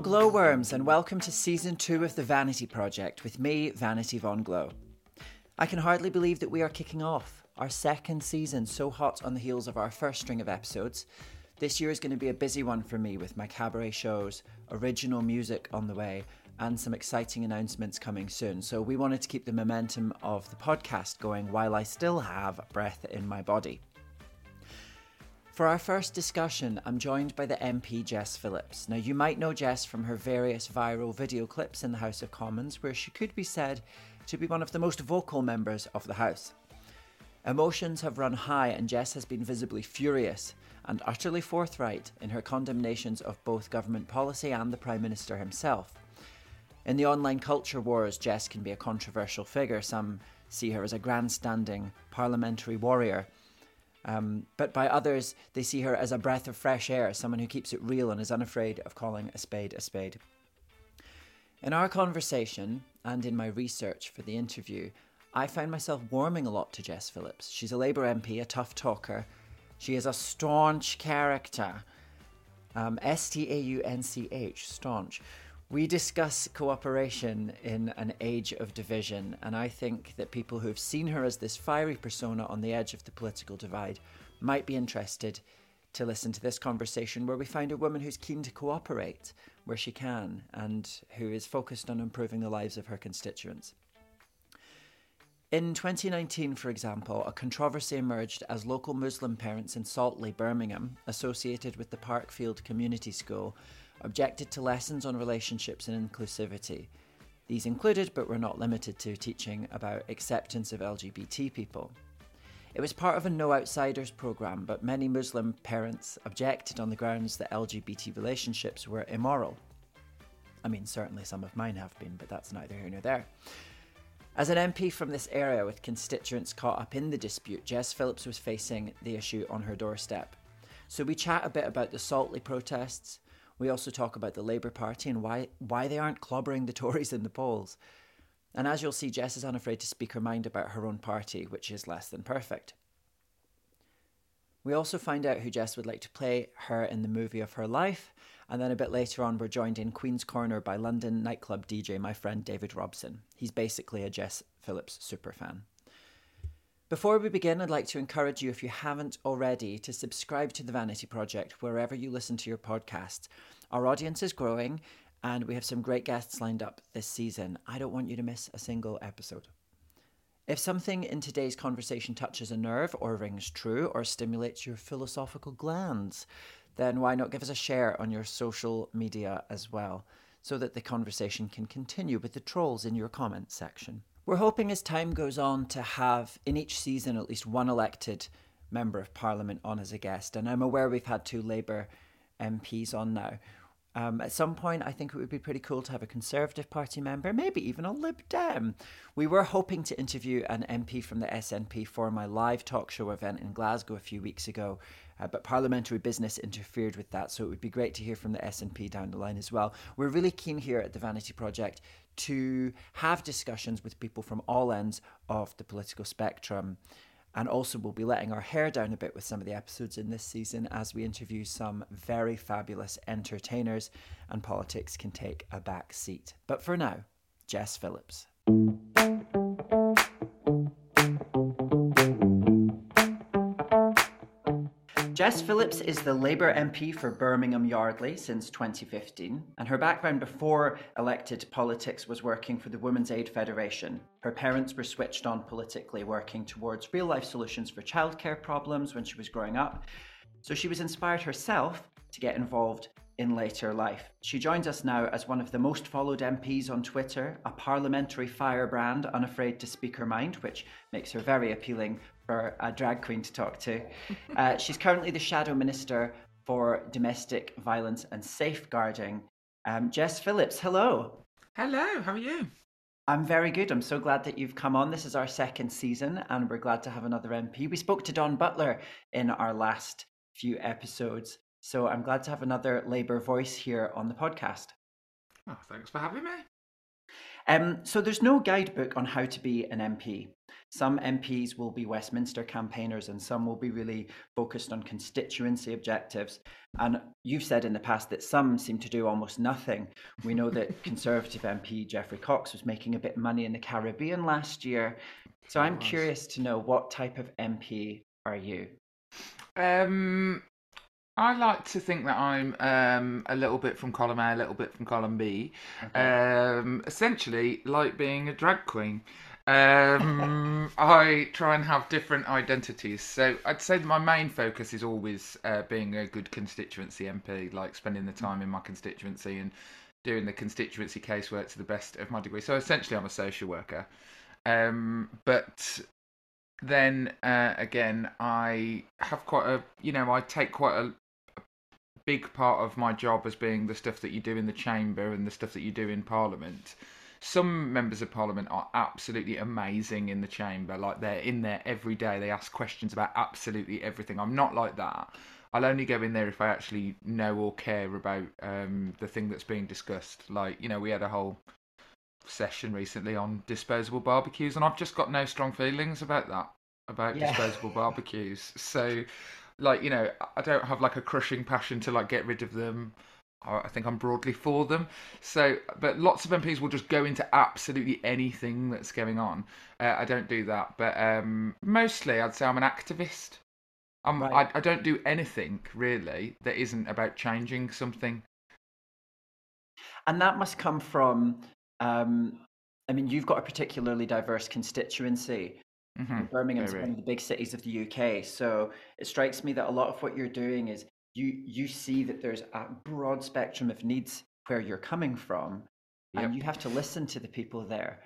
Glowworms, and welcome to season two of the Vanity Project with me, Vanity Von Glow. I can hardly believe that we are kicking off our second season so hot on the heels of our first string of episodes. This year is going to be a busy one for me with my cabaret shows, original music on the way, and some exciting announcements coming soon. So, we wanted to keep the momentum of the podcast going while I still have breath in my body. For our first discussion, I'm joined by the MP Jess Phillips. Now, you might know Jess from her various viral video clips in the House of Commons, where she could be said to be one of the most vocal members of the House. Emotions have run high, and Jess has been visibly furious and utterly forthright in her condemnations of both government policy and the Prime Minister himself. In the online culture wars, Jess can be a controversial figure. Some see her as a grandstanding parliamentary warrior. Um, but by others, they see her as a breath of fresh air, someone who keeps it real and is unafraid of calling a spade a spade. In our conversation and in my research for the interview, I found myself warming a lot to Jess Phillips. She's a Labour MP, a tough talker. She is a staunch character. Um, S T A U N C H, staunch. We discuss cooperation in an age of division, and I think that people who have seen her as this fiery persona on the edge of the political divide might be interested to listen to this conversation where we find a woman who's keen to cooperate where she can and who is focused on improving the lives of her constituents. In 2019, for example, a controversy emerged as local Muslim parents in Saltley, Birmingham, associated with the Parkfield Community School, objected to lessons on relationships and inclusivity. These included, but were not limited to, teaching about acceptance of LGBT people. It was part of a No Outsiders programme, but many Muslim parents objected on the grounds that LGBT relationships were immoral. I mean, certainly some of mine have been, but that's neither here nor there. As an MP from this area with constituents caught up in the dispute, Jess Phillips was facing the issue on her doorstep. So we chat a bit about the Saltley protests. We also talk about the Labour Party and why, why they aren't clobbering the Tories in the polls. And as you'll see, Jess is unafraid to speak her mind about her own party, which is less than perfect. We also find out who Jess would like to play her in the movie of her life, and then a bit later on, we're joined in Queen's Corner by London nightclub DJ, my friend David Robson. He's basically a Jess Phillips superfan. Before we begin, I'd like to encourage you, if you haven't already, to subscribe to The Vanity Project wherever you listen to your podcasts. Our audience is growing, and we have some great guests lined up this season. I don't want you to miss a single episode. If something in today's conversation touches a nerve or rings true or stimulates your philosophical glands, then why not give us a share on your social media as well, so that the conversation can continue with the trolls in your comments section. We're hoping as time goes on to have in each season at least one elected member of parliament on as a guest, and I'm aware we've had two Labour MPs on now. Um, at some point, I think it would be pretty cool to have a Conservative Party member, maybe even a Lib Dem. We were hoping to interview an MP from the SNP for my live talk show event in Glasgow a few weeks ago, uh, but parliamentary business interfered with that, so it would be great to hear from the SNP down the line as well. We're really keen here at the Vanity Project to have discussions with people from all ends of the political spectrum. And also, we'll be letting our hair down a bit with some of the episodes in this season as we interview some very fabulous entertainers, and politics can take a back seat. But for now, Jess Phillips. Jess Phillips is the Labour MP for Birmingham Yardley since 2015, and her background before elected politics was working for the Women's Aid Federation. Her parents were switched on politically, working towards real life solutions for childcare problems when she was growing up. So she was inspired herself to get involved in later life. She joins us now as one of the most followed MPs on Twitter, a parliamentary firebrand unafraid to speak her mind, which makes her very appealing for a drag queen to talk to. Uh, she's currently the Shadow Minister for Domestic Violence and Safeguarding. Um, Jess Phillips, hello. Hello, how are you? I'm very good. I'm so glad that you've come on. This is our second season, and we're glad to have another MP. We spoke to Dawn Butler in our last few episodes, so I'm glad to have another Labour voice here on the podcast. Oh, thanks for having me. Um, so there's no guidebook on how to be an MP. Some MPs will be Westminster campaigners and some will be really focused on constituency objectives. And you've said in the past that some seem to do almost nothing. We know that Conservative MP Geoffrey Cox was making a bit of money in the Caribbean last year. So I'm curious to know what type of MP are you? Um, I like to think that I'm um, a little bit from column A, a little bit from column B. Um, essentially, like being a drag queen. Um, I try and have different identities. So I'd say that my main focus is always uh, being a good constituency MP, like spending the time in my constituency and doing the constituency casework to the best of my degree. So essentially, I'm a social worker. Um, but then uh, again, I have quite a, you know, I take quite a, a big part of my job as being the stuff that you do in the chamber and the stuff that you do in Parliament. Some members of Parliament are absolutely amazing in the chamber, like they're in there every day. They ask questions about absolutely everything. I'm not like that. I'll only go in there if I actually know or care about um, the thing that's being discussed. Like, you know, we had a whole session recently on disposable barbecues, and I've just got no strong feelings about that, about Yeah. disposable barbecues. So, like, you know, I don't have like a crushing passion to like get rid of them. I I think I'm broadly for them. So, but lots of MPs will just go into absolutely anything that's going on. Uh, I don't do that, but um, mostly I'd say I'm an activist. I'm, Right. I, I don't do anything really that isn't about changing something. And that must come from, um, I mean, you've got a particularly diverse constituency. Mhm, Birmingham's very. one of the big cities of the UK. So it strikes me that a lot of what you're doing is you you see that there's a broad spectrum of needs where you're coming from, Yep. and you have to listen to the people there.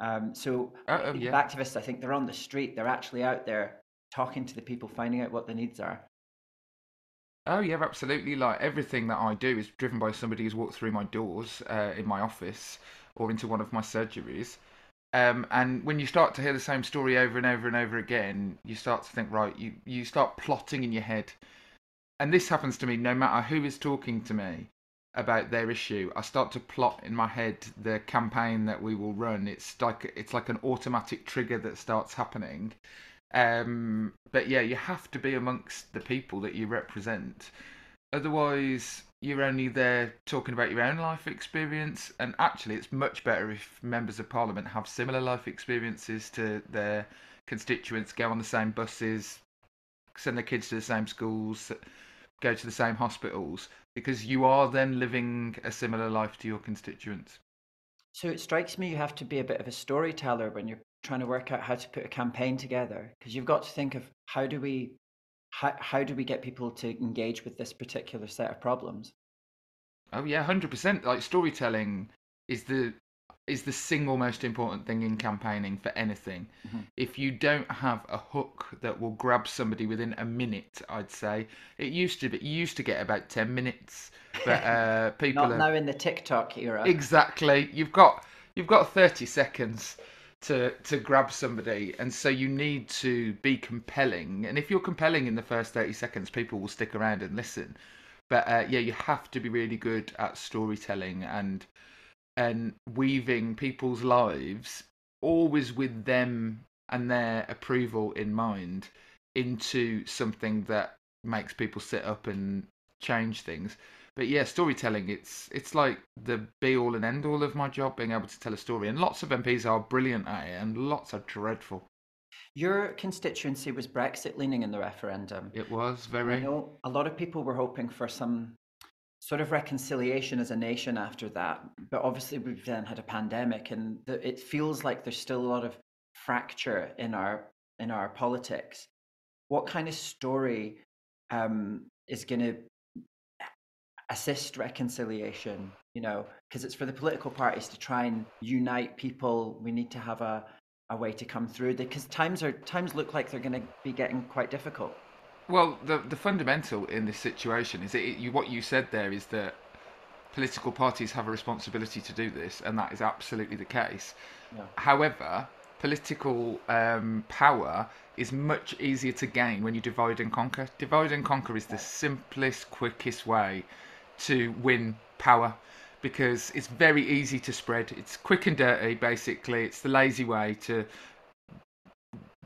Um, so oh, yeah. activists, I think they're on the street. They're actually out there talking to the people, finding out what the needs are. Oh yeah, absolutely. Like everything that I do is driven by somebody who's walked through my doors uh, in my office or into one of my surgeries. Um, and when you start to hear the same story over and over and over again, you start to think, right, you, you start plotting in your head. And this happens to me no matter who is talking to me about their issue. I start to plot in my head the campaign that we will run. It's like it's like an automatic trigger that starts happening. Um, but yeah, you have to be amongst the people that you represent. Otherwise, you're only there talking about your own life experience. And actually, it's much better if members of parliament have similar life experiences to their constituents, go on the same buses, send their kids to the same schools, go to the same hospitals, because you are then living a similar life to your constituents. So it strikes me you have to be a bit of a storyteller when you're trying to work out how to put a campaign together because you've got to think of how do we how, how do we get people to engage with this particular set of problems Oh yeah, hundred percent. Like storytelling is the is the single most important thing in campaigning for anything. If you don't have a hook that will grab somebody within a minute, I'd say it used to be. You used to get about ten minutes, but uh, people not are now in the tiktok era exactly. You've got you've got thirty seconds to to grab somebody, and so you need to be compelling. And if you're compelling in the first thirty seconds, people will stick around and listen. But uh, yeah, you have to be really good at storytelling and and weaving people's lives always with them and their approval in mind into something that makes people sit up and change things. But yeah, storytelling it's it's like the be all and end all of my job, being able to tell a story. And lots of MPs are brilliant at it, and lots are dreadful. Your constituency was Brexit leaning in the referendum. It was I very. know a lot of people were hoping for some sort of reconciliation as a nation after that, but obviously we've then had a pandemic, and the, it feels like there's still a lot of fracture in our in our politics. What kind of story um, is going to assist reconciliation? You know, because it's for the political parties to try and unite people. We need to have a a way to come through because times are times look like they're going to be getting quite difficult. Well, the the fundamental in this situation is that it, you, what you said there is that political parties have a responsibility to do this, and that is absolutely the case. Yeah. However, political um, power is much easier to gain when you divide and conquer. Divide and conquer is the simplest, quickest way to win power because it's very easy to spread. It's quick and dirty, basically. It's the lazy way to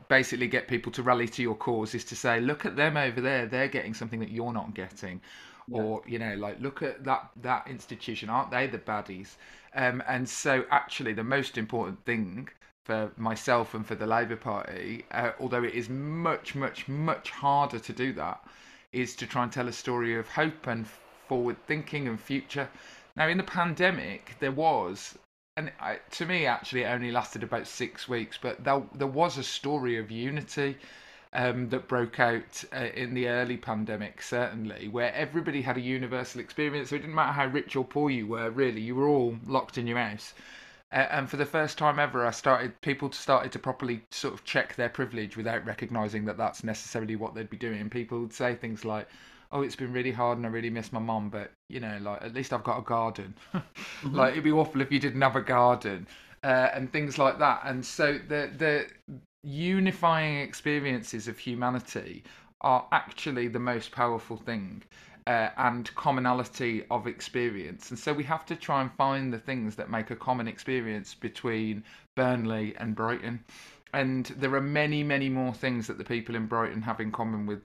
basically get people to rally to your cause is to say, look at them over there, they're getting something that you're not getting. Or, you know, like look at that that institution, aren't they the baddies? Um, and so actually the most important thing for myself and for the Labour Party, uh, although it is much, much, much harder to do that, is to try and tell a story of hope and forward thinking and future. Now, in the pandemic, there was, and I, to me, actually, it only lasted about six weeks, but there, there was a story of unity um, that broke out uh, in the early pandemic, certainly, where everybody had a universal experience. So it didn't matter how rich or poor you were, really, you were all locked in your house. Uh, and for the first time ever, I started people started to properly sort of check their privilege without recognizing that that's necessarily what they'd be doing. People would say things like, "Oh, it's been really hard, and I really miss my mum, but you know, like at least I've got a garden. like it'd be awful if you didn't have a garden." Uh, and things like that, and so the the unifying experiences of humanity are actually the most powerful thing uh, and commonality of experience. And so we have to try and find the things that make a common experience between Burnley and Brighton. And there are many, many more things that the people in Brighton have in common with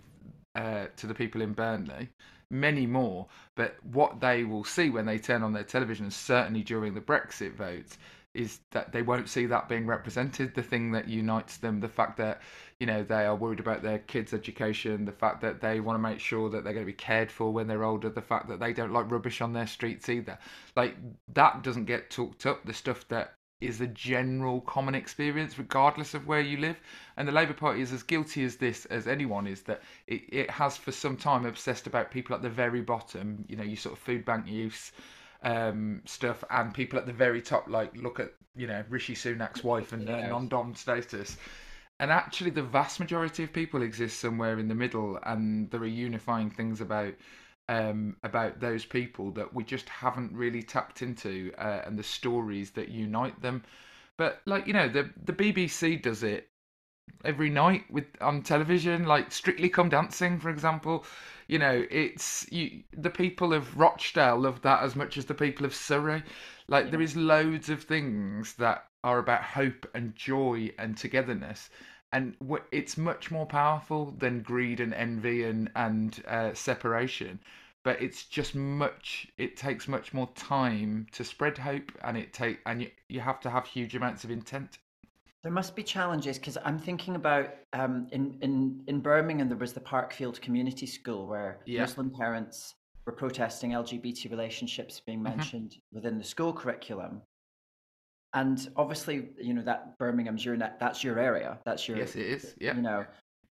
uh, to the people in Burnley. Many more, but what they will see when they turn on their television, certainly during the Brexit vote, is that they won't see that being represented. The thing that unites them, the fact that you know they are worried about their kids' education, the fact that they want to make sure that they're going to be cared for when they're older, the fact that they don't like rubbish on their streets either. Like that doesn't get talked up. The stuff that is a general common experience, regardless of where you live. And the Labour Party is as guilty as this as anyone is that it, it has for some time obsessed about people at the very bottom. You know, you sort of food bank use um, stuff, and people at the very top, like look at you know Rishi Sunak's wife and uh, Yes. non-dom status. And actually, the vast majority of people exist somewhere in the middle, and there are unifying things about um, about those people that we just haven't really tapped into, uh, and the stories that unite them. But like you know, the the BBC does it every night with on television, like Strictly Come Dancing, for example. You know, it's you, the people of Rochdale love that as much as the people of Surrey. Like there is loads of things that are about hope and joy and togetherness, and wh- it's much more powerful than greed and envy and and uh, separation. But it's just much. It takes much more time to spread hope, and it take and you, you have to have huge amounts of intent. There must be challenges because I'm thinking about um, in, in, in Birmingham, there was the Parkfield Community School where Yeah. Muslim parents were protesting LGBT relationships being Mm-hmm. mentioned within the school curriculum. And obviously, you know, that Birmingham's your, that's your area. That's your, Yes, it is. Yeah. you know,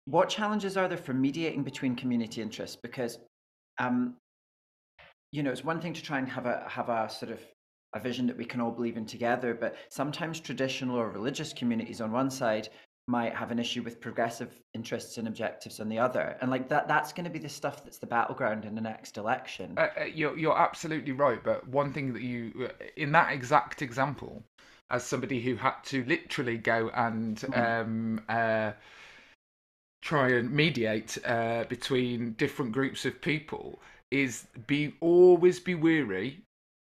what challenges are there for mediating between community interests? Because, um, you know, it's one thing to try and have a have a sort of a vision that we can all believe in together, but sometimes traditional or religious communities on one side might have an issue with progressive interests and objectives on the other, and like that that's going to be the stuff that's the battleground in the next election. Uh, uh, you're you're absolutely right, but one thing that you uh, in that exact example, as somebody who had to literally go and um, uh, try and mediate uh, between different groups of people, is be always be weary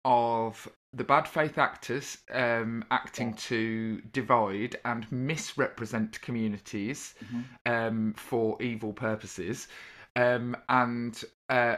of the bad faith actors um, acting to divide and misrepresent communities um, for evil purposes, um, and uh,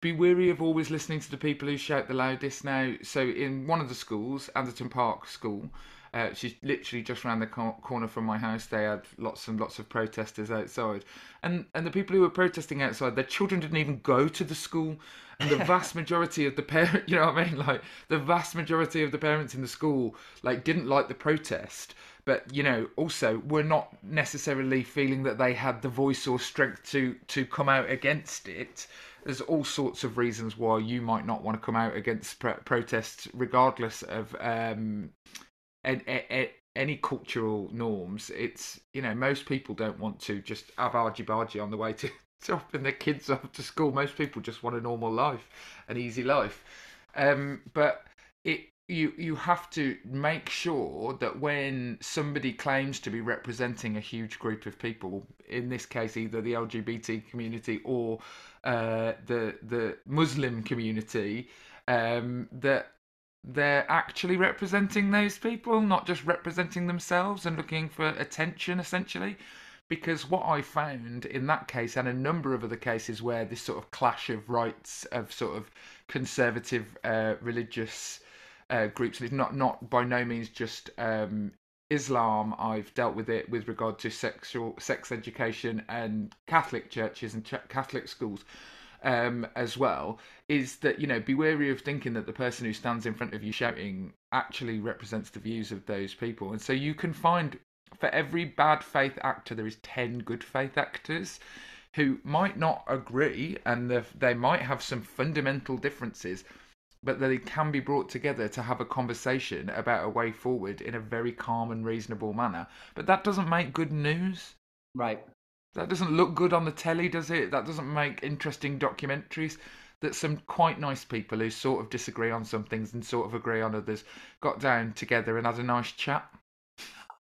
be wary of always listening to the people who shout the loudest. Now, so in one of the schools, Anderton Park School. Uh, she's literally just around the cor- corner from my house. They had lots and lots of protesters outside, and and the people who were protesting outside, their children didn't even go to the school, and the vast majority of the parent, you know what I mean, like the vast majority of the parents in the school, like didn't like the protest, but you know also were not necessarily feeling that they had the voice or strength to to come out against it. There's all sorts of reasons why you might not want to come out against pro- protests, regardless of um, and, and, any cultural norms. It's you know most people don't want to just have argy bargy on the way to dropping their kids off to school. Most people just want a normal life, an easy life. Um, but it you you have to make sure that when somebody claims to be representing a huge group of people, in this case either the LGBT community or uh, the the Muslim community, um, that they're actually representing those people, not just representing themselves and looking for attention, essentially. Because what I found in that case, and a number of other cases where this sort of clash of rights of sort of conservative uh, religious uh, groups, and it's not not by no means just um, Islam. I've dealt with it with regard to sexual sex education and Catholic churches and ch- Catholic schools um, as well is that you know be wary of thinking that the person who stands in front of you shouting actually represents the views of those people. And so you can find for every bad faith actor there is 10 good faith actors who might not agree and the, they might have some fundamental differences but they can be brought together to have a conversation about a way forward in a very calm and reasonable manner. But that doesn't make good news. Right. That doesn't look good on the telly, does it? That doesn't make interesting documentaries. That some quite nice people who sort of disagree on some things and sort of agree on others got down together and had a nice chat.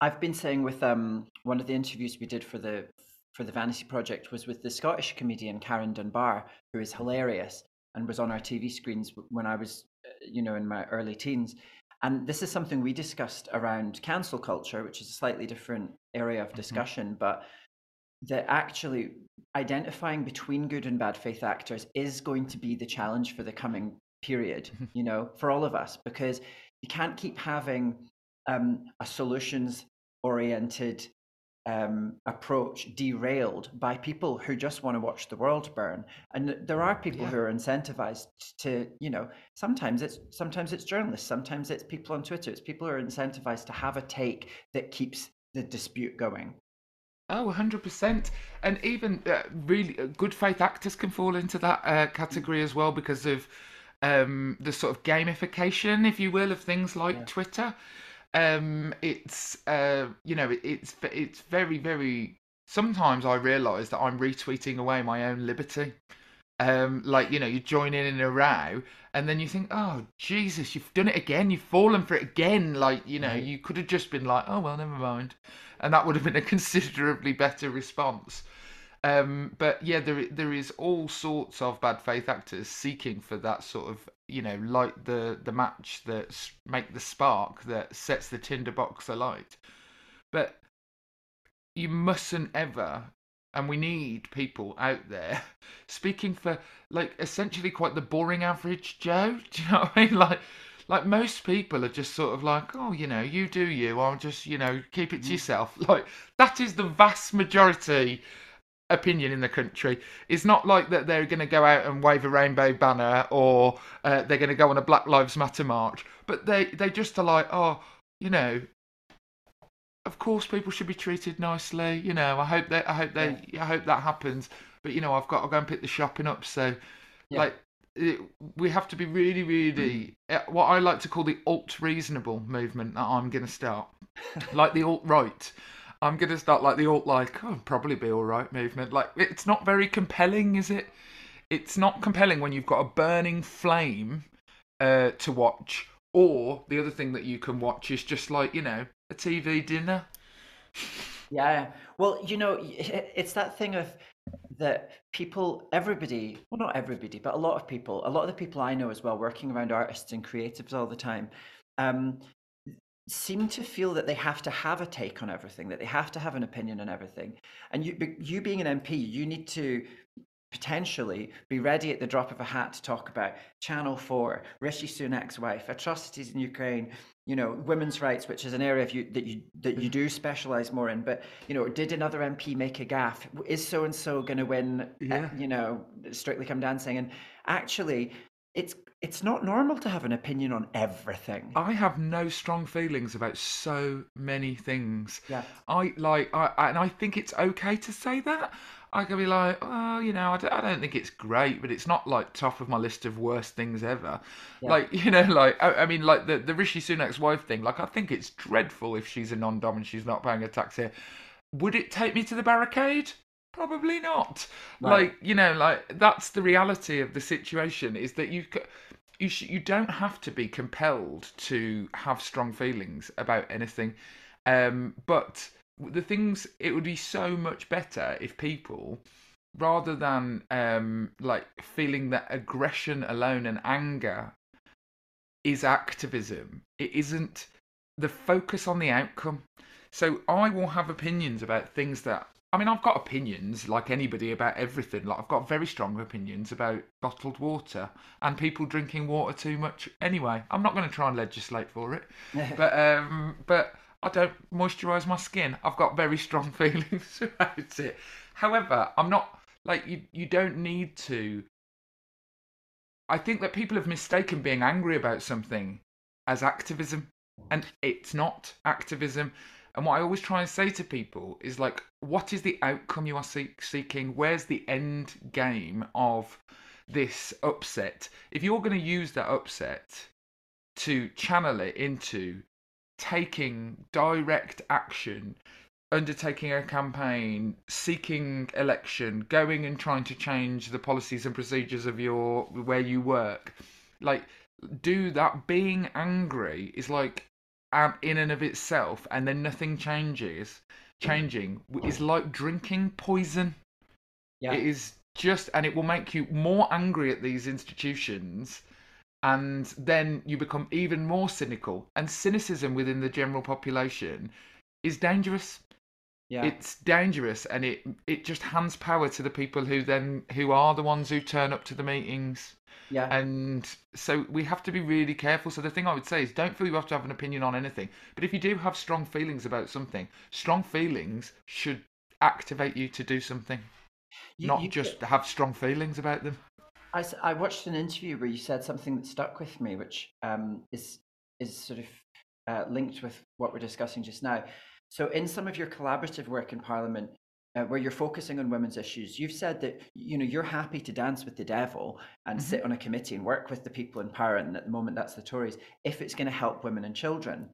I've been saying with um, one of the interviews we did for the for the Vanity Project was with the Scottish comedian Karen Dunbar, who is hilarious and was on our TV screens when I was, uh, you know, in my early teens. And this is something we discussed around cancel culture, which is a slightly different area of discussion, but that actually identifying between good and bad faith actors is going to be the challenge for the coming period, you know, for all of us, because you can't keep having um, a solutions oriented um, approach derailed by people who just want to watch the world burn. And there are people who are incentivized to, you know, sometimes it's sometimes it's journalists, sometimes it's people on Twitter, it's people who are incentivized to have a take that keeps the dispute going. Oh, 100%. And even uh, really uh, good faith actors can fall into that uh, category as well because of um, the sort of gamification, if you will, of things like Twitter. Um, it's, uh, you know, it's, it's very, very. Sometimes I realise that I'm retweeting away my own liberty. Um, like, you know, you join in in a row and then you think, oh, Jesus, you've done it again. You've fallen for it again. Like, you know, you could have just been like, oh, well, never mind. And that would have been a considerably better response. Um, but yeah, there there is all sorts of bad faith actors seeking for that sort of you know light the the match that make the spark that sets the tinderbox alight. But you mustn't ever, and we need people out there speaking for like essentially quite the boring average Joe. Do you know what I mean? Like. Like most people are just sort of like, oh, you know, you do you. I'll just, you know, keep it to yourself. Like that is the vast majority opinion in the country. It's not like that they're going to go out and wave a rainbow banner or uh, they're going to go on a Black Lives Matter march, but they they just are like, oh, you know, of course people should be treated nicely. You know, I hope that I hope they I hope that happens. But you know, I've got to go and pick the shopping up, so Yeah. like. It, we have to be really, really uh, what I like to call the alt reasonable movement that I'm going to start, like the alt right. I'm going to start like the alt like, oh, probably be all right movement. Like, it's not very compelling, is it? It's not compelling when you've got a burning flame uh, to watch, or the other thing that you can watch is just like, you know, a TV dinner. Yeah. Well, you know, it's that thing of that people, everybody, well, not everybody, but a lot of people, a lot of the people I know as well, working around artists and creatives all the time, um, seem to feel that they have to have a take on everything, that they have to have an opinion on everything. And you, you being an MP, you need to potentially be ready at the drop of a hat to talk about Channel 4, Rishi Sunak's wife, atrocities in Ukraine, you know, women's rights, which is an area you, that you that you do specialize more in. But you know, did another MP make a gaff? Is so and so going to win? uh, Yeah. you know, Strictly Come Dancing, and actually, it's it's not normal to have an opinion on everything. I have no strong feelings about so many things. Yeah. I like, I, and I think it's okay to say that. I can be like, oh, you know, I don't, I don't think it's great, but it's not like top of my list of worst things ever. Like, you know, like I, I mean, like the the Rishi Sunak's wife thing. Like, I think it's dreadful if she's a non-dom and she's not paying a tax here. Would it take me to the barricade? Probably not. Right. Like, you know, like that's the reality of the situation. Is that you. You, sh- you don't have to be compelled to have strong feelings about anything um, but the things it would be so much better if people rather than um, like feeling that aggression alone and anger is activism it isn't the focus on the outcome. So i will have opinions about things that i mean i've got opinions like anybody about everything. Like i've got very strong opinions about bottled water and people drinking water too much anyway. I'm not going to try and legislate for it. But um but i don't moisturize my skin. I've got very strong feelings about it. However i'm not like you you don't need to. I think that people have mistaken being angry about something as activism and it's not activism. And what i always try and say to people is like what is the outcome you are seek- seeking? Where's the end game of this upset? If you're going to use that upset to channel it into taking direct action, undertaking a campaign, seeking election, going and trying to change the policies and procedures of your where you work. Like do that. Being angry is like um, in and of itself and then nothing changes changing is like drinking poison. Yeah, it is just, and it will make you more angry at these institutions, and then you become even more cynical. And cynicism within the general population is dangerous. yeah. It's dangerous, and it it just hands power to the people who then who are the ones who turn up to the meetings. yeah. And so we have to be really careful. So the thing I would say is don't feel you have to have an opinion on anything. But if you do have strong feelings about something, strong feelings should activate you to do something You- not you- just have strong feelings about them. I, I watched an interview where you said something that stuck with me, which um, is is sort of uh, linked with what we're discussing just now. So, in some of your collaborative work in Parliament, uh, where you're focusing on women's issues, you've said that you know you're happy to dance with the devil and sit on a committee and work with the people in power, and at the moment that's the Tories, if it's going to help women and children,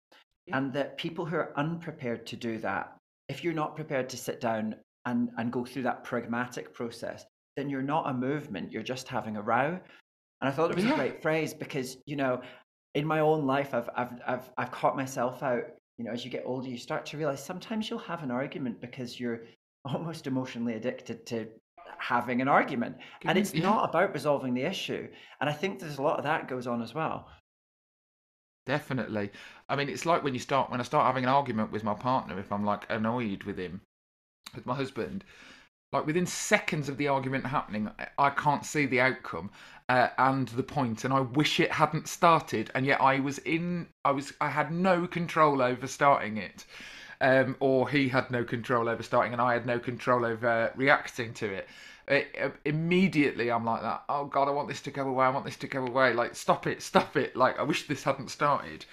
and that people who are unprepared to do that, if you're not prepared to sit down and and go through that pragmatic process, then you're not a movement, you're just having a row. And I thought it was Yeah. a great phrase because, you know, in my own life I've I've I've I've caught myself out, you know, as you get older you start to realize sometimes you'll have an argument because you're almost emotionally addicted to having an argument. And it's yeah. not about resolving the issue. And I think there's a lot of that goes on as well. Definitely. I mean, it's like when you start when I start having an argument with my partner. If I'm like annoyed with him, with my husband, like within seconds of the argument happening, I- can't see the outcome uh, and the point, and I wish it hadn't started. And yet I was in, I was, I had no control over starting it, um, or he had no control over starting, and I had no control over reacting to it. It, uh, immediately, I'm like that. Oh God, I want this to go away. I want this to go away. Like, stop it, stop it. Like, I wish this hadn't started.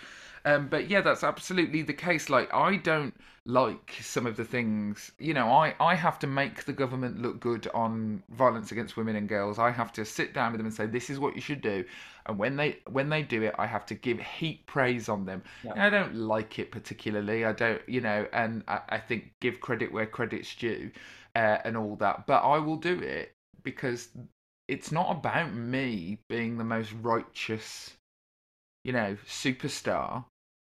Um, but yeah, that's absolutely the case. Like, I don't like some of the things. You know, I I have to make the government look good on violence against women and girls. I have to sit down with them and say this is what you should do. And when they when they do it, I have to give heap praise on them. And I don't like it particularly. I don't, you know, and I, I think give credit where credit's due, uh, and all that. But I will do it because it's not about me being the most righteous, you know, superstar.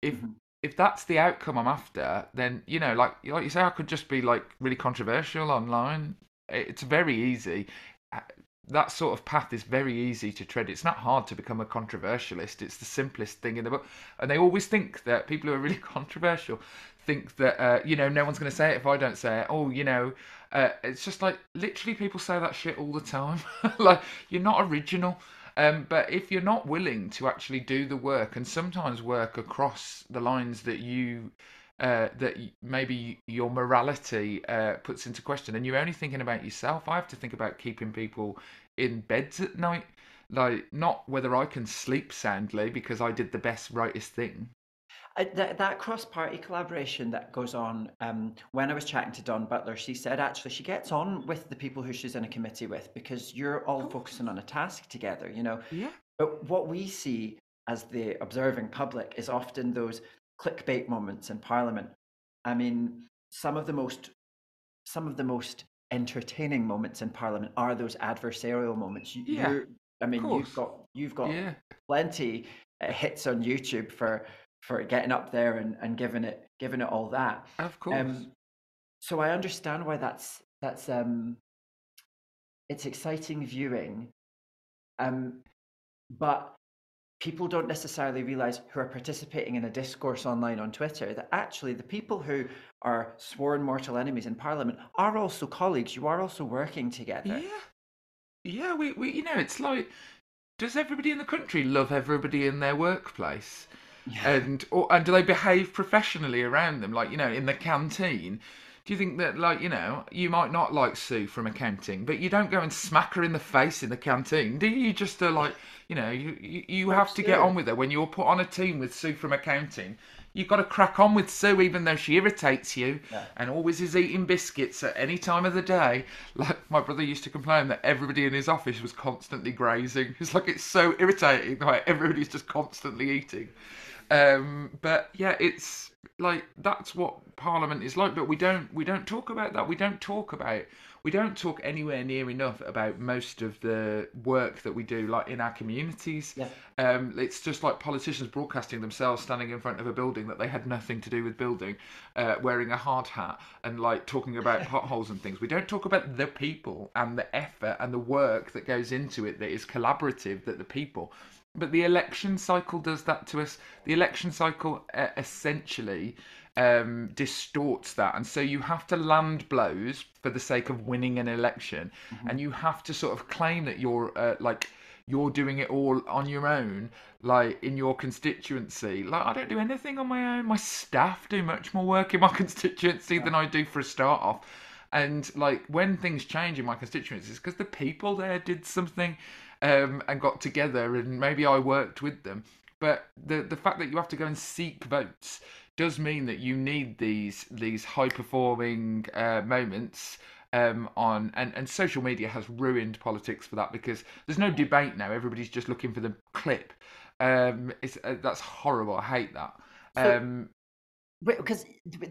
If if that's the outcome I'm after, then you know, like like you say, I could just be like really controversial online. it's very easy. Uh, That sort of path is very easy to tread. It's not hard to become a controversialist. It's the simplest thing in the book. And they always think that people who are really controversial think that uh, you know no one's going to say it if I don't say it. Oh, you know, uh, it's just like literally people say that shit all the time. like you're not original. Um, but if you're not willing to actually do the work and sometimes work across the lines that you uh, that maybe your morality uh, puts into question, and you're only thinking about yourself, I have to think about keeping people in beds at night, like not whether I can sleep soundly because I did the best, rightest thing. That, that cross-party collaboration that goes on um, when i was chatting to dawn butler she said actually she gets on with the people who she's in a committee with because you're all focusing on a task together you know Yeah. but what we see as the observing public is often those clickbait moments in parliament i mean some of the most some of the most entertaining moments in parliament are those adversarial moments you, yeah. i mean you've got you've got Yeah. plenty uh, hits on youtube for for getting up there and, and giving it giving it all that Of course. um, so I understand why that's that's um, it's exciting viewing, um, but people don't necessarily realize who are participating in a discourse online on Twitter that actually the people who are sworn mortal enemies in Parliament are also colleagues. You are also working together. Yeah. Yeah, we, we you know, it's like does everybody in the country love everybody in their workplace? And or and do they behave professionally around them? Like, you know, in the canteen. Do you think that like, you know, you might not like Sue from accounting, but you don't go and smack her in the face in the canteen, do you? You just are like, you know, you you, you have to get on with her when you're put on a team with Sue from accounting. You've got to crack on with Sue, even though she irritates you and always is eating biscuits at any time of the day. Like my brother used to complain that everybody in his office was constantly grazing. It's like it's so irritating. Like everybody's just constantly eating. Um, but yeah, it's like that's what Parliament is like. But we don't we don't talk about that. We don't talk about we don't talk anywhere near enough about most of the work that we do, like in our communities. Yeah. Um, it's just like politicians broadcasting themselves standing in front of a building that they had nothing to do with building, uh, wearing a hard hat and like talking about potholes and things. We don't talk about the people and the effort and the work that goes into it that is collaborative, that the people. But the election cycle does that to us. The election cycle uh, essentially um, distorts that, and so you have to land blows for the sake of winning an election, and you have to sort of claim that you're uh, like you're doing it all on your own, like in your constituency. Like I don't do anything on my own. My staff do much more work in my constituency than I do for a start off. And like when things change in my constituencies, because the people there did something um, and got together, and maybe I worked with them. But the the fact that you have to go and seek votes does mean that you need these these high performing uh, moments um, on and, and social media has ruined politics for that because there's no debate now. Everybody's just looking for the clip. Um, it's uh, that's horrible. I hate that. So- Um, because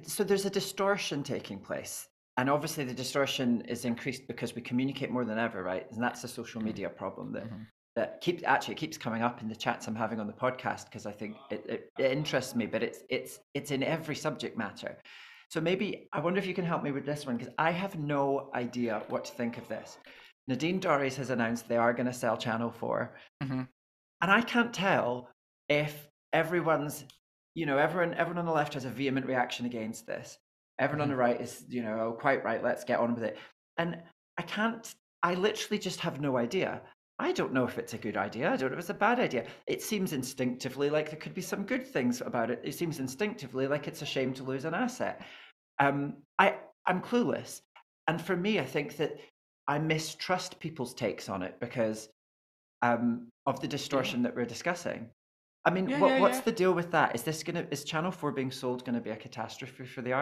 so there's a distortion taking place and obviously the distortion is increased because we communicate more than ever right? And that's a social media problem that that keeps actually it keeps coming up in the chats i'm having on the podcast because i think it, it, it interests me but it's it's it's in every subject matter. So maybe i wonder if you can help me with this one because i have no idea what to think of this. Nadine dorries has announced they are going to sell channel 4 Mhm. and i can't tell if everyone's you know, everyone everyone on the left has a vehement reaction against this. Everyone on the right is, you know, oh, quite right, let's get on with it. And I can't I literally just have no idea. I don't know if it's a good idea. I don't know if it's a bad idea. It seems instinctively like there could be some good things about it. It seems instinctively like it's a shame to lose an asset. Um, I I'm clueless, and for me, I think that I mistrust people's takes on it because um, of the distortion that we're discussing. I mean, Yeah, what, yeah, what's yeah. the deal with that? Is this gonna is Channel Four being sold going to be a catastrophe for the?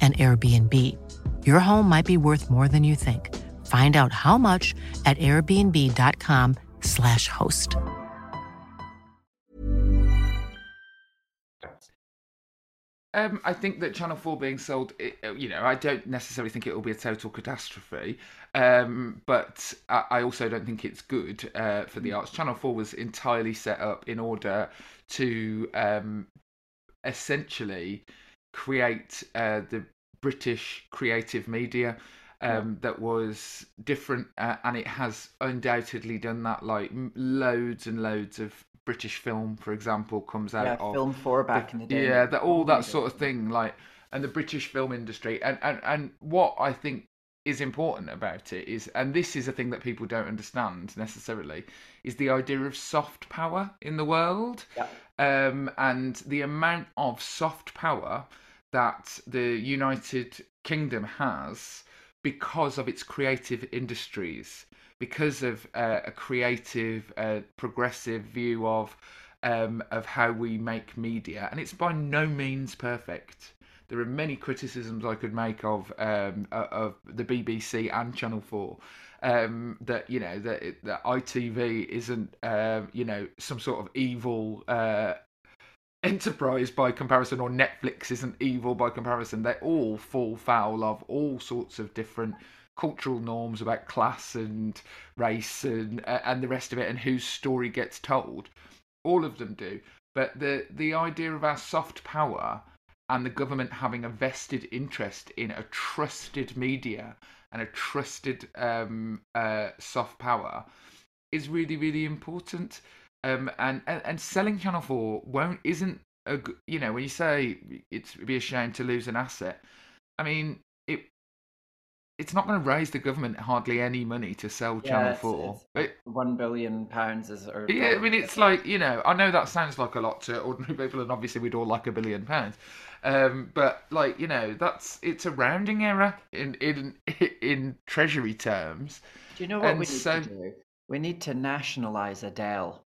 an Airbnb. Your home might be worth more than you think. Find out how much at airbnb.com/slash host. Um, I think that Channel 4 being sold, it- uh, you know, I don't necessarily think it will be a total catastrophe, um, but I, I also don't think it's good uh, for the arts. Channel 4 was entirely set up in order to um, essentially create uh, the British creative media um, that was different, uh, and it has undoubtedly done that. Like loads and loads of British film, for example, comes out Yeah, of Film 4 back in the day. Yeah, that all that sort of thing, like, and the British film industry, and and and what I think is important about it is, and this is a thing that people don't understand necessarily, is the idea of soft power in the world, um, and the amount of soft power that the United Kingdom has because of its creative industries, because of uh, a creative, uh, progressive view of um, of how we make media, and it's by no means perfect. There are many criticisms I could make of um, of the BBC and Channel Four. Um, that you know that that ITV isn't um, you know some sort of evil uh, enterprise by comparison or netflix isn't evil by comparison they all fall foul of all sorts of different cultural norms about class and race and uh, and the rest of it and whose story gets told all of them do but the the idea of our soft power and the government having a vested interest in a trusted media and a trusted um, uh, soft power is really really important um, and, and and selling Channel Four won't isn't a you know when you say it's it'd be a shame to lose an asset. I mean it it's not going to raise the government hardly any money to sell Yeah, Channel it's- Four. it's It- One billion pounds is. Or yeah, I mean it's like you know I know that sounds like a lot to ordinary people, and obviously we'd all like a billion pounds. Um, but like you know that's it's a rounding error in in in treasury terms. Do you know what and we need so- to do? We need to nationalize Adele.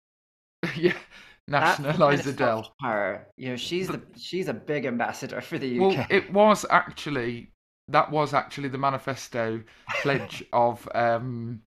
yeah, That's the kind nationalise Adele. Power. You know, she's the she's a big ambassador for the UK. Well, it was actually that was actually the manifesto pledge of um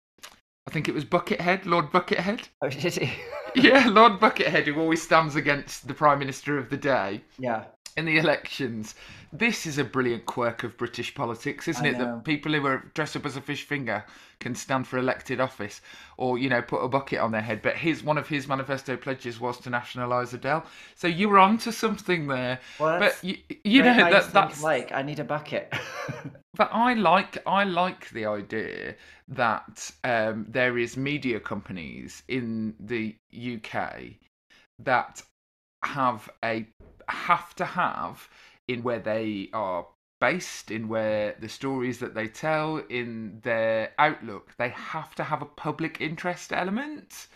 I think it was Buckethead, Lord Buckethead. Oh, did he? Yeah, Lord Buckethead, who always stands against the Prime Minister of the day. yeah. In the elections. This is a brilliant quirk of British politics, isn't I it? know. That people who are dressed up as a fish finger can stand for elected office, or you know, put a bucket on their head. But his one of his manifesto pledges was to nationalise Adele. So you were onto something there. Well, but you, you know that that's like I need a bucket. but I like I like the idea that um, there is media companies in the UK that have a have to have in where they are based in where the stories that they tell in their outlook. They have to have a public interest element.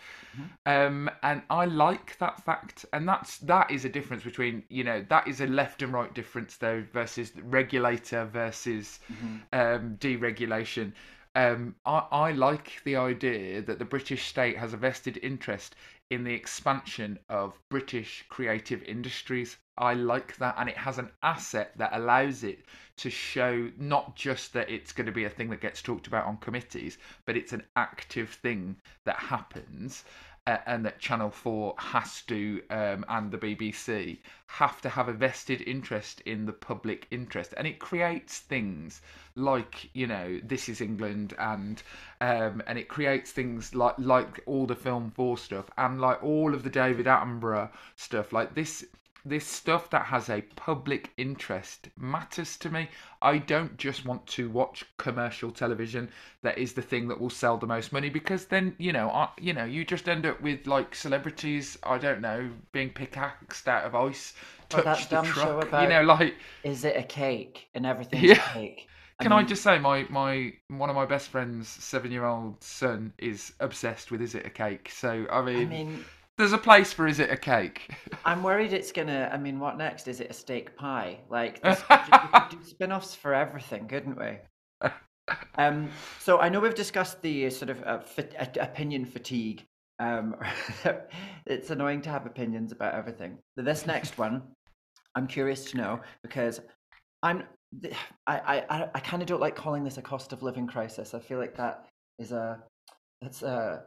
Um, and I like that fact, and that's that is a difference between you know that is a left and right difference though versus regulator versus um, deregulation. Um, I, I like the idea that the British state has a vested interest in the expansion of British creative industries. I like that, and it has an asset that allows it to show not just that it's going to be a thing that gets talked about on committees, but it's an active thing that happens. And that Channel 4 has to, um, and the BBC, have to have a vested interest in the public interest. And it creates things like, you know, This is England, and um, and it creates things like, like all the Film 4 stuff, and like all of the David Attenborough stuff. Like this this stuff that has a public interest matters to me. I don't just want to watch commercial television that is the thing that will sell the most money because then you know, I, you know, you just end up with like celebrities. I don't know, being pickaxed out of ice, touch that the dumb truck. show about you know, like is it a cake and everything's Yeah. a cake. can I just say my my one of my best friends' seven year old son is obsessed with Is It a Cake? So I mean, I mean, there's a place for Is It a Cake? I'm worried it's gonna. I mean, what next? Is it a steak pie? Like, this, we could do spin-offs for everything, couldn't we? Um, so I know we've discussed the uh, sort of uh, fit, uh, opinion fatigue. Um, it's annoying to have opinions about everything. But This next one, I'm curious to know because I'm. I I I kind of don't like calling this a cost of living crisis. I feel like that is a that's a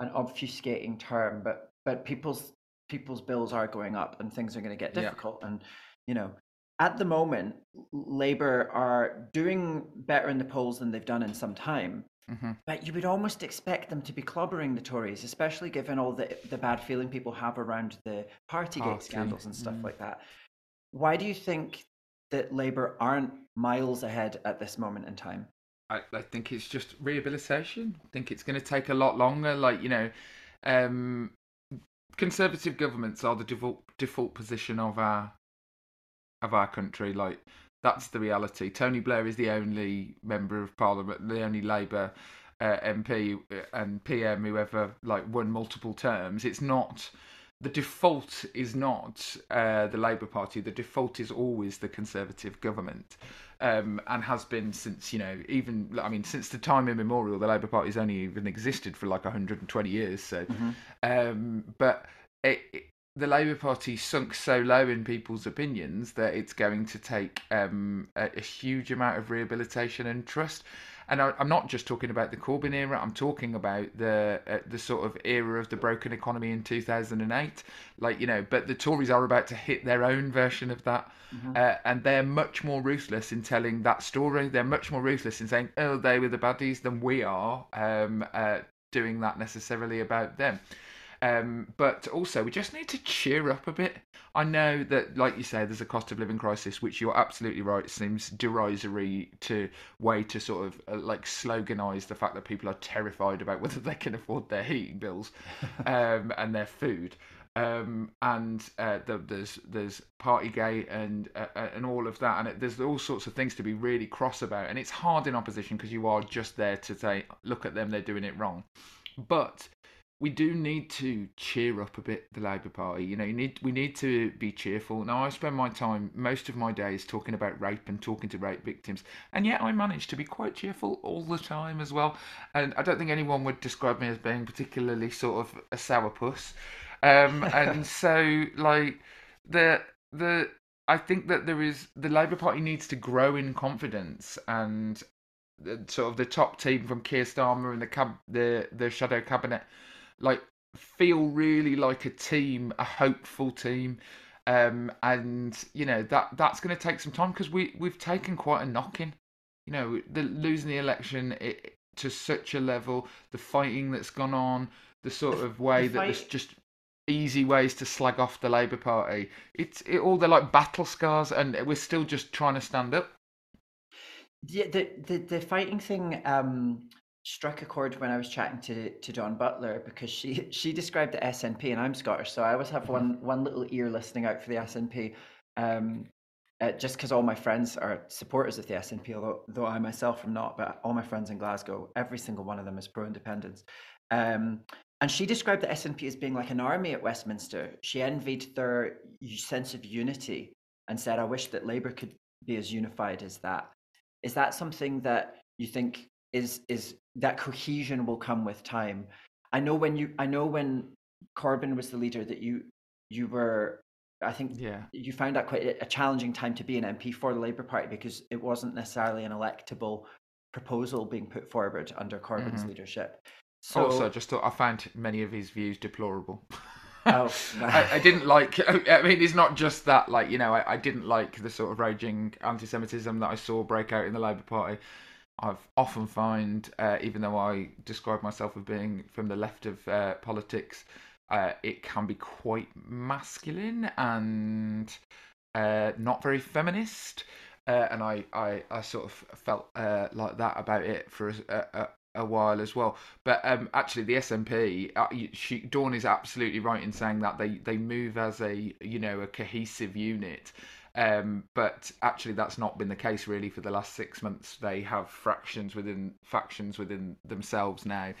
an obfuscating term, but but people's people's bills are going up and things are going to get Yeah. difficult and you know at the moment labor are doing better in the polls than they've done in some time hmm but you would almost expect them to be clobbering the tories especially given all the the bad feeling people have around the partygate Party, scandals and stuff mm. like that why do you think that labor aren't miles ahead at this moment in time I, I think it's just rehabilitation. I think it's going to take a lot longer. Like you know, um, conservative governments are the default default position of our of our country. Like that's the reality. Tony Blair is the only member of parliament, the only Labour uh, MP and PM who ever like won multiple terms. It's not the default is not uh, the Labour Party. The default is always the Conservative government, um, and has been since you know even I mean since the time immemorial. The Labour Party's only even existed for like 120 years. So, um, but it, it- the Labour Party sunk so low in people's opinions that it's going to take um, a, a huge amount of rehabilitation and trust. And I, I'm not just talking about the Corbyn era. I'm talking about the uh, the sort of era of the broken economy in 2008. Like you know, but the Tories are about to hit their own version of that, uh, and they're much more ruthless in telling that story. They're much more ruthless in saying, "Oh, they were the baddies," than we are um, uh, doing that necessarily about them. Um, but also, we just need to cheer up a bit. I know that, like you say, there's a cost of living crisis, which you're absolutely right. Seems derisory to way to sort of uh, like sloganize the fact that people are terrified about whether they can afford their heating bills um, and their food. Um, and uh, the, there's there's Partygate and uh, uh, and all of that, and it, there's all sorts of things to be really cross about. And it's hard in opposition because you are just there to say, look at them, they're doing it wrong. But we do need to cheer up a bit the Labour Party. You know, you need we need to be cheerful. Now, I spend my time, most of my days, talking about rape and talking to rape victims, and yet I manage to be quite cheerful all the time as well. And I don't think anyone would describe me as being particularly sort of a sourpuss. Um, and so, like the the I think that there is the Labour Party needs to grow in confidence and the, sort of the top team from Keir Starmer and the cab, the the shadow cabinet like feel really like a team, a hopeful team, Um, and you know that that's going to take some time because we we've taken quite a knocking. You know, the losing the election it, to such a level, the fighting that's gone on, the sort of way that there's just easy ways to slag off the Labour Party. It's it, all they're like battle scars, and we're still just trying to stand up. Yeah, the, the the fighting thing um, struck a chord when I was chatting to to Dawn Butler because she she described the SNP and I'm Scottish, so I always have one one little ear listening out for the SNP. Um, uh, just because all my friends are supporters of the SNP, although though I myself am not, but all my friends in Glasgow, every single one of them is pro-independence. Um, and she described the SNP as being like an army at Westminster. She envied their sense of unity and said, "I wish that Labour could be as unified as that." Is that something that you think is is that cohesion will come with time? I know when you I know when Corbyn was the leader that you you were I think Yeah. you found that quite a- challenging time to be an MP for the Labour Party because it wasn't necessarily an electable proposal being put forward under Corbyn's Mhm. leadership. So also, just thought I found many of his views deplorable. Oh, I, I didn't like. I mean, it's not just that. Like, you know, I, I didn't like the sort of raging anti-Semitism that I saw break out in the Labour Party. I've often find, uh, even though I describe myself as being from the left of uh, politics, uh, it can be quite masculine and uh, not very feminist. Uh, and I, I, I sort of felt uh, like that about it for a, a, a while as well. But um, actually, the SNP, she, Dawn is absolutely right in saying that they, they move as a you know a cohesive unit. Um, but actually, that's not been the case really for the last six months. They have fractions within factions within themselves now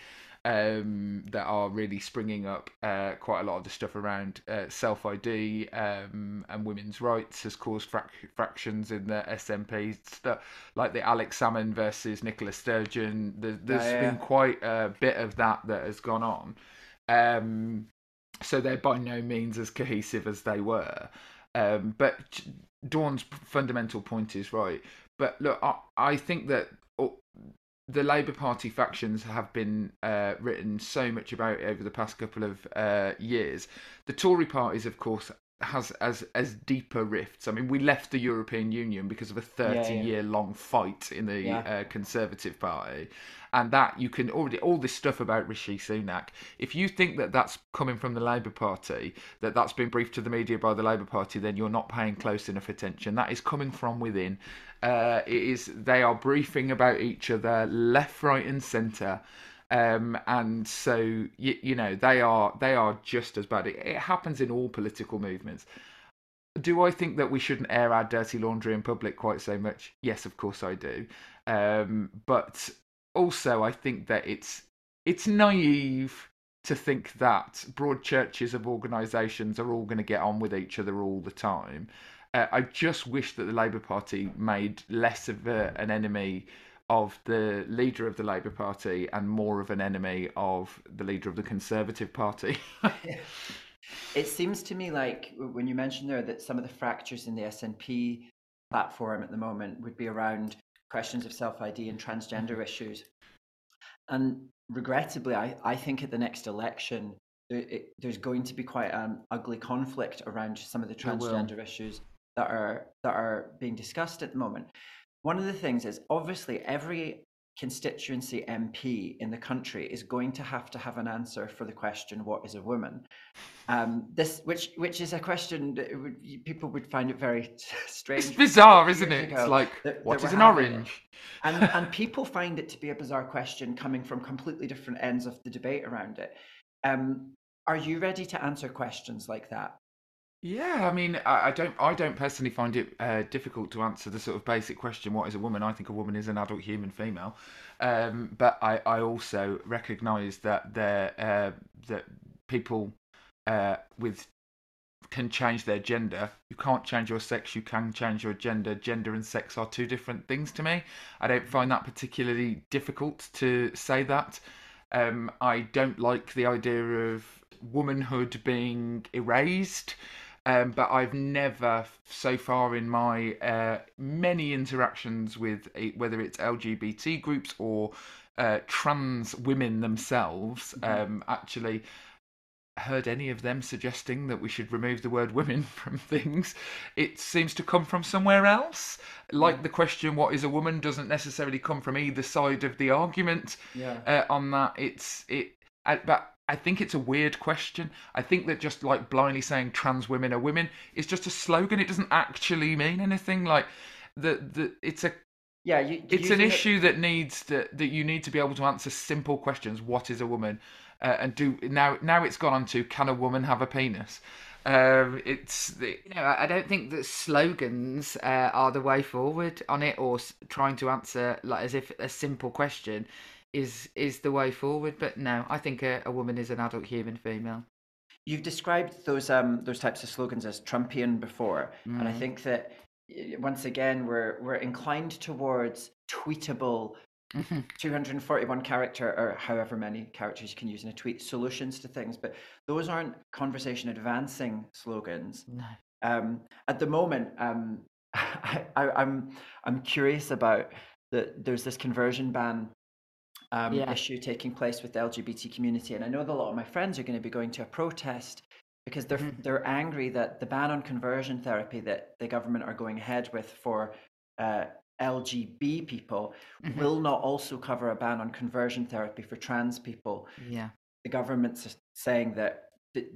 um, that are really springing up. Uh, quite a lot of the stuff around uh, self ID um, and women's rights has caused frac- fractions in the SNP stuff, like the Alex Salmond versus Nicola Sturgeon. There, there's Yeah, yeah. been quite a bit of that that has gone on. Um, so they're by no means as cohesive as they were. Um, but Dawn's fundamental point is right. But look, I, I think that oh, the Labour Party factions have been uh, written so much about over the past couple of uh, years. The Tory parties, of course, has as as deeper rifts. I mean, we left the European Union because of a thirty yeah. year long fight in the Yeah. uh, Conservative Party, and that you can already all this stuff about Rishi Sunak. If you think that that's coming from the Labour Party, that that's been briefed to the media by the Labour Party, then you're not paying close enough attention. That is coming from within. Uh, it is they are briefing about each other left, right, and centre. Um, and so you, you know they are they are just as bad. It, it happens in all political movements. Do I think that we shouldn't air our dirty laundry in public quite so much? Yes, of course I do. Um, but also, I think that it's it's naive to think that broad churches of organisations are all going to get on with each other all the time. Uh, I just wish that the Labour Party made less of a, an enemy of the leader of the Labour Party and more of an enemy of the leader of the Conservative Party. It seems to me like when you mentioned there that some of the fractures in the SNP platform at the moment would be around questions of self ID and transgender mm-hmm. issues. And regrettably, I, I think at the next election, there, it, there's going to be quite an ugly conflict around some of the transgender issues that are that are being discussed at the moment. One of the things is obviously every constituency MP in the country is going to have to have an answer for the question, "What is a woman?" Um, this, which which is a question that would, people would find it very strange. it's bizarre, isn't it? ago It's like, that- what that is an orange? and and people find it to be a bizarre question coming from completely different ends of the debate around it. Um, are you ready to answer questions like that? Yeah, I mean, I, don't, I don't personally find it uh, difficult to answer the sort of basic question: what is a woman? I think a woman is an adult human female, um, but I, I also recognise that there, uh, that people uh, with can change their gender. You can't change your sex. You can change your gender. Gender and sex are two different things to me. I don't find that particularly difficult to say that. Um, I don't like the idea of womanhood being erased. Um, but I've never, so far in my uh, many interactions with uh, whether it's LGBT groups or uh, trans women themselves, um, actually heard any of them suggesting that we should remove the word women from things. It seems to come from somewhere else. Like the question, "What is a woman?" doesn't necessarily come from either side of the argument. Yeah. Uh, on that, it's it. I, but I think it's a weird question. I think that just like blindly saying trans women are women is just a slogan. It doesn't actually mean anything. Like the the it's a Yeah, you, it's an it- issue that needs to, that you need to be able to answer simple questions. What is a woman? Uh, and do now now it's gone on to can a woman have a penis? Um, it's the, You know, I I don't think that slogans uh, are the way forward on it, or trying to answer like as if a simple question is is the way forward. But no, I think a, a woman is an adult human female. You've described those um those types of slogans as Trumpian before, and I Mhm. think that eh, once again we're we're inclined towards tweetable. 241 character or however many characters you can use in a tweet solutions to things but those aren't conversation advancing slogans No. um, at the moment, um, I, I, I'm I'm curious about that. there's this conversion ban um, Yeah. issue taking place with the LGBT community, and I know that a lot of my friends are going to be going to a protest because they're Mhm. they're angry that the ban on conversion therapy that the government are going ahead with for uh, LGB people Mhm. will not also cover a ban on conversion therapy for trans people Yeah. the government's saying that, th-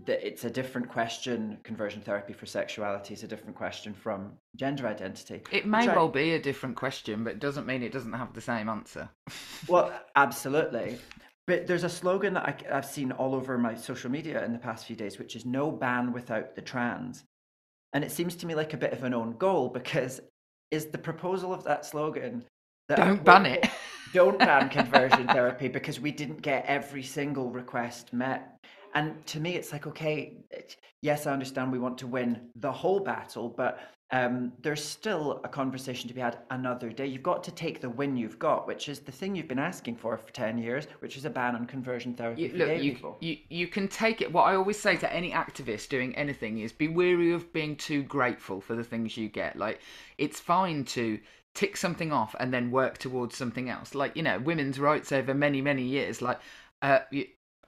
that it's a different question. Conversion therapy for sexuality is a different question from gender identity. It may I- well be a different question, but it doesn't mean it doesn't have the same answer. Well, absolutely. But there's a slogan that I, have seen all over my social media in the past few days, which is no ban without the trans. And it seems to me like a bit of an own goal because is the proposal of that slogan that Don't ban it. don't ban conversion therapy because we didn't get every single request met. And to me, it's like, okay, yes, I understand we want to win the whole battle, but um, there's still a conversation to be had another day. You've got to take the win you've got, which is the thing you've been asking for for 10 years, which is a ban on conversion therapy You, for look, gay you, people. you you can take it. What I always say to any activist doing anything is be weary of being too grateful for the things you get. Like it's fine to tick something off and then work towards something else. Like you know, women's rights over many many years. Like uh,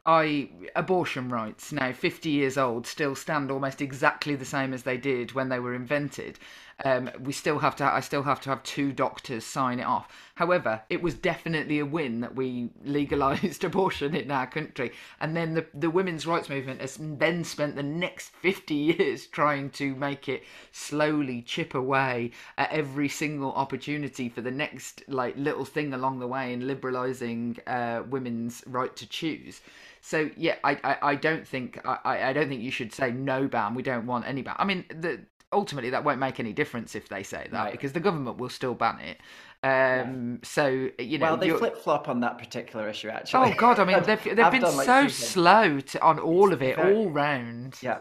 I abortion rights now 50 years old still stand almost exactly the same as they did when they were invented. Um, we still have to. I still have to have two doctors sign it off. However, it was definitely a win that we legalised abortion in our country, and then the the women's rights movement has then spent the next fifty years trying to make it slowly chip away at every single opportunity for the next like little thing along the way in liberalising uh, women's right to choose. So yeah, I, I, I don't think I, I- don't think you should say no ban. We don't want any ban. I mean, the, ultimately that won't make any difference if they say that Right. because the government will still ban it. Um, So you know, well, they flip flop on that particular issue, actually. Oh God! I mean, they've they've I've been done, like, so slow to, on all of it, Very- all round. Yeah.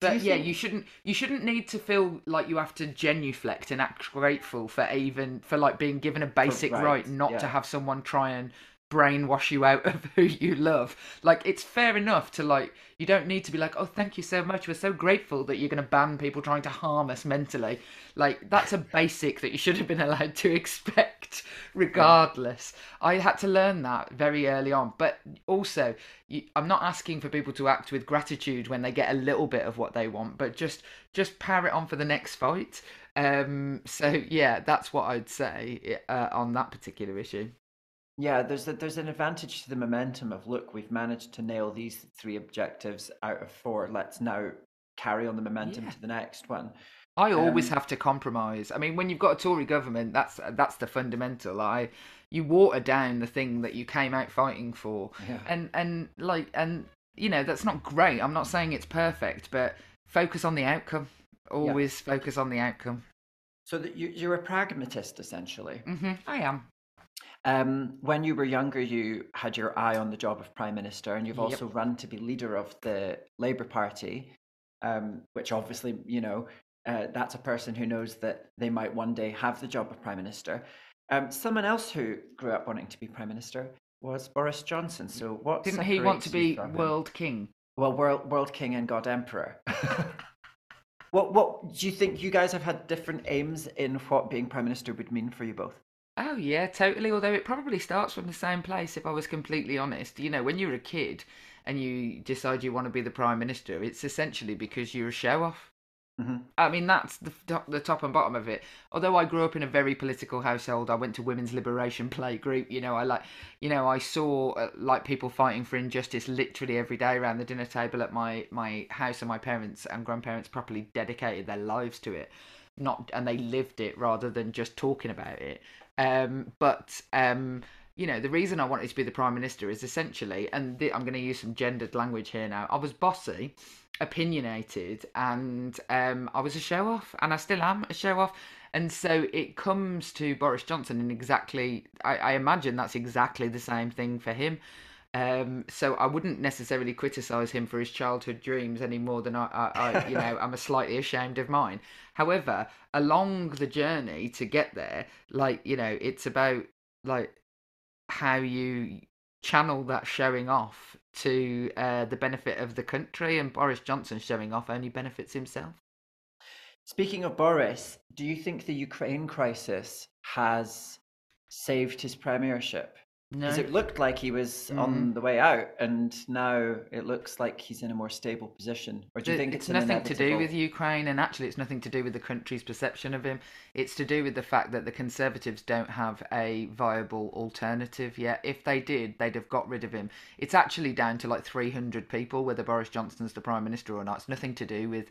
But you yeah, think- you shouldn't you shouldn't need to feel like you have to genuflect and act grateful for even for like being given a basic right, right, not to have someone try and brainwash you out of who you love. Like it's fair enough to like you don't need to be like, oh thank you so much. We're so grateful that you're gonna ban people trying to harm us mentally. Like that's a basic that you should have been allowed to expect regardless. I had to learn that very early on. But also you, I'm not asking for people to act with gratitude when they get a little bit of what they want, but just just power it on for the next fight. Um, so yeah, that's what I'd say uh, on that particular issue. Yeah, there's a, there's an advantage to the momentum of look, we've managed to nail these three objectives out of four. Let's now carry on the momentum Yeah. to the next one. I always Um, have to compromise. I mean, when you've got a Tory government, that's that's the fundamental. I you water down the thing that you came out fighting for, Yeah. and and like and you know that's not great. I'm not saying it's perfect, but focus on the outcome. Always focus on the outcome. So that you, you're a pragmatist essentially. hmm I am. Um, when you were younger, you had your eye on the job of prime minister, and you've Yep. also run to be leader of the Labour Party, um, which obviously, you know, uh, that's a person who knows that they might one day have the job of prime minister. Um, someone else who grew up wanting to be prime minister was Boris Johnson. So what Didn't he want to be from him? world king? Well, world, world king and God emperor. what what do you think? You guys have had different aims in what being prime minister would mean for you both. Oh yeah, totally. Although it probably starts from the same place. If I was completely honest, you know, when you're a kid and you decide you want to be the prime minister, it's essentially because you're a show off. Mhm. I mean, that's the top, the top and bottom of it. Although I grew up in a very political household, I went to women's liberation play group. You know, I like, you know, I saw uh, like people fighting for injustice literally every day around the dinner table at my my house, and my parents and grandparents properly dedicated their lives to it, not and they lived it rather than just talking about it. Um, but um, you know, the reason I wanted to be the prime minister is essentially, and I'm going to use some gendered language here now. I was bossy, opinionated, and um, I was a show off, and I still am a show off. And so it comes to Boris Johnson, and exactly, I, I imagine that's exactly the same thing for him. Um, so I wouldn't necessarily criticise him for his childhood dreams any more than I, I, I you know, I'm a slightly ashamed of mine. However, along the journey to get there, like you know, it's about like how you channel that showing off to uh, the benefit of the country, and Boris Johnson showing off only benefits himself. Speaking of Boris, do you think the Ukraine crisis has saved his premiership? No, Because it looked like he was on Mhm. the way out, and now it looks like he's in a more stable position. Or do you It- think it's, it's, nothing to do with Ukraine, and actually, it's nothing to do with the country's perception of him. It's to do with the fact that the Conservatives don't have a viable alternative yet. If they did, they'd have got rid of him. It's actually down to like 300 people whether Boris Johnson's the prime minister or not. It's nothing to do with.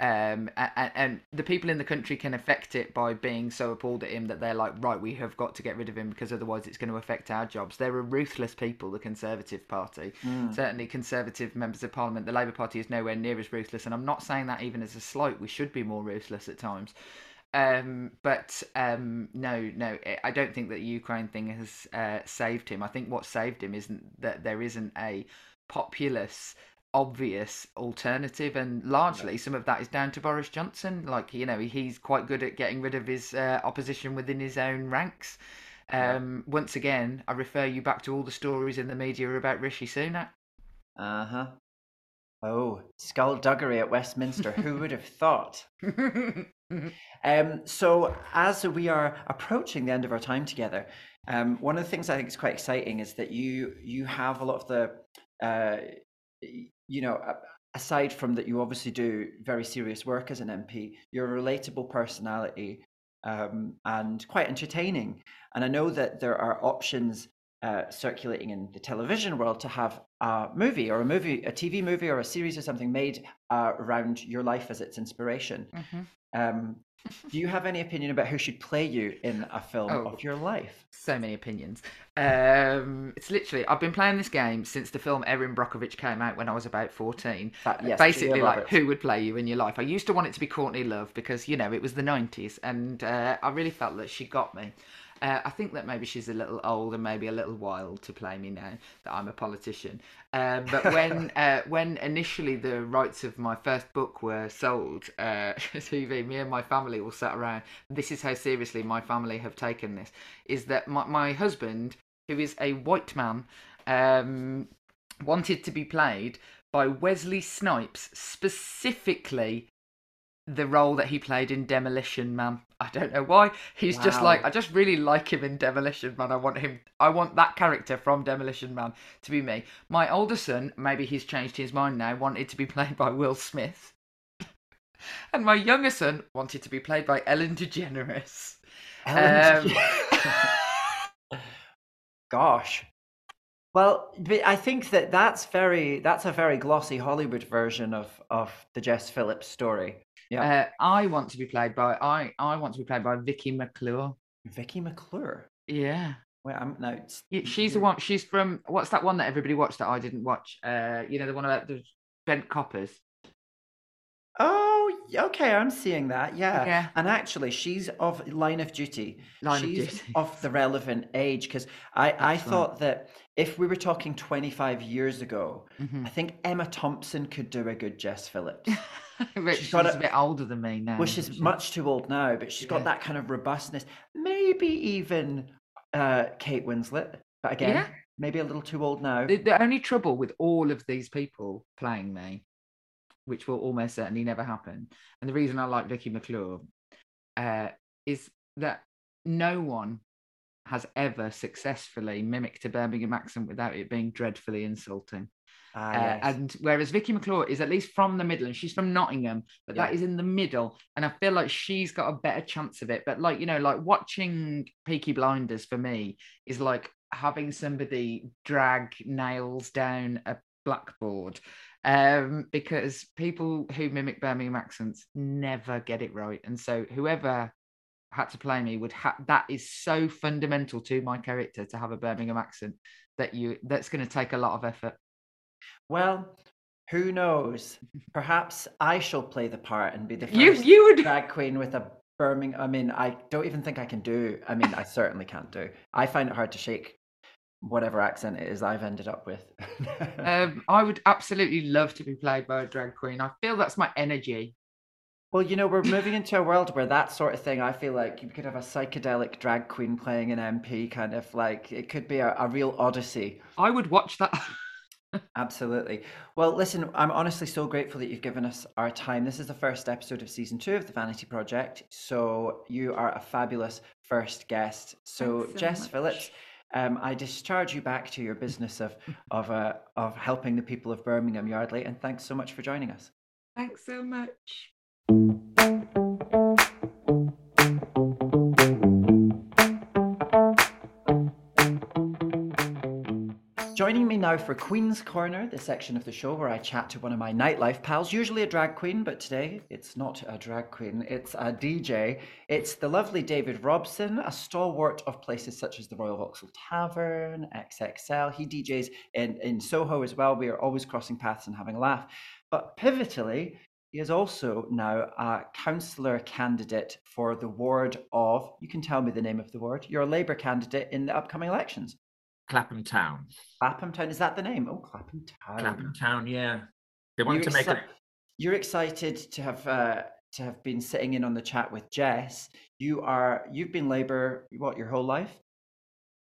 Um, and, and the people in the country can affect it by being so appalled at him that they're like, right, we have got to get rid of him because otherwise it's going to affect our jobs. They're a ruthless people, the Conservative Party. Certainly, Conservative members of Parliament. The Labour Party is nowhere near as ruthless, and I'm not saying that even as a slight. We should be more ruthless at times. Um, but um, no, no, I- I don't think that the Ukraine thing has uh, saved him. I think what saved him isn't that there isn't a populous, obvious alternative, and largely some of that is down to Boris Johnson. Like you know, he's quite good at getting rid of his uh, opposition within his own ranks. Um, once again, I refer you back to all the stories in the media about Rishi Sunak. Uh huh. Oh, skullduggery at Westminster. Who would have thought? Um, so, as we are approaching the end of our time together, um, one of the things I think is quite exciting is that you you have a lot of the, uh, you know, aside from that, you obviously do very serious work as an MP. You're a relatable personality um, and quite entertaining. And I know that there are options uh, circulating in the television world to have a movie or a movie, a TV movie or a series or something made uh, around your life as its inspiration. Um, do you have any opinion about who should play you in a film Oh. of your life? so many opinions. Um, it's literally I've been playing this game since the film Erin Brockovich came out when I was about fourteen. That- yes, Basically, like who would play you in your life? I used to want it to be Courtney Love because you know it was the nineties, and uh, I really felt that she got me. Uh, I think that maybe she's a little old and maybe a little wild to play me now that I'm a politician. Um, but when uh, when initially the rights of my first book were sold uh, to TV, me and my family all sat around. This is how seriously my family have taken this. Is that my, my husband, who is a white man, um, wanted to be played by Wesley Snipes, specifically the role that he played in Demolition Man. I don't know why. He's just like I just really like him in Demolition Man. I want him I want that character from Demolition Man to be me. My older son, maybe he's changed his mind now, wanted to be played by Will Smith. and my younger son wanted to be played by Ellen DeGeneres. Ellen Um, Gosh. Well, I think that that's very that's a very glossy Hollywood version of of the Jess Phillips story. Yeah, Uh, I want to be played by I I want to be played by Vicky McClure. Vicky McClure. Yeah. Wait, I'm no. Yeah, She's the one. She's from what's that one that everybody watched that I didn't watch? Uh, you know the one about the bent coppers. Oh, y- okay. I'm seeing that. Yeah. Yeah. And actually, she's of Line of Duty. Line of she's Duty. of the relevant age because I I That's right. thought that if we were talking 25 years ago, Mhm. I think Emma Thompson could do a good Jess Phillips. but She's she's, got a, a- bit older than me now. isn't she's she? much too old now, but she's got Yeah. that kind of robustness. Maybe even uh, Kate Winslet, but again, Yeah. maybe a little too old now. The, the only trouble with all of these people playing me, which will almost certainly never happen, and the reason I like Vicky McClure, uh, is that no one has ever successfully mimicked a Birmingham accent without it being dreadfully insulting. Ah, Uh. And whereas Vicky McClure is at least from the middle, and she's from Nottingham, but that Yeah. is in the middle, and I feel like she's got a better chance of it. But like you know, like watching Peaky Blinders for me is like having somebody drag nails down a blackboard, um, because people who mimic Birmingham accents never get it right, and so whoever had to play me would have that is so fundamental to my character to have a Birmingham accent that you that's going to take a lot of effort. Well, who knows? Perhaps I shall play the part and be the first You- you would- drag queen with a Birmingham. I mean, I don't even think I can do. I mean, I certainly can't do. I find it hard to shake whatever accent it is I've ended up with. um, I would absolutely love to be played by a drag queen. I feel that's my energy. Well, you know, we're moving into a world where that sort of thing, I feel like you could have a psychedelic drag queen playing an MP, kind of like it could be a, a real odyssey. I would watch that. Absolutely. Well, listen, I'm honestly so grateful that you've given us our time. This is the first episode of season two of the Vanity Project. So you are a fabulous first guest. So, so Jess much. Phillips, um, I discharge you back to your business of of uh, of helping the people of Birmingham Yardley, and thanks so much for joining us. Thanks so much. Joining me now for Queen's Corner, the section of the show where I chat to one of my nightlife pals, usually a drag queen, but today it's not a drag queen, it's a DJ. It's the lovely David Robson, a stalwart of places such as the Royal Vauxhall Tavern, XXL. He DJs in, in Soho as well. We are always crossing paths and having a laugh. But pivotally, he is also now a councillor candidate for the ward of, you can tell me the name of the ward, you're a Labour candidate in the upcoming elections. Clapham Town. Clapham Town, is that the name? Oh, Clapham Town. Clapham Town, yeah. They want to make exci- a. You're excited to have uh, to have been sitting in on the chat with Jess. You are you've been Labour what your whole life?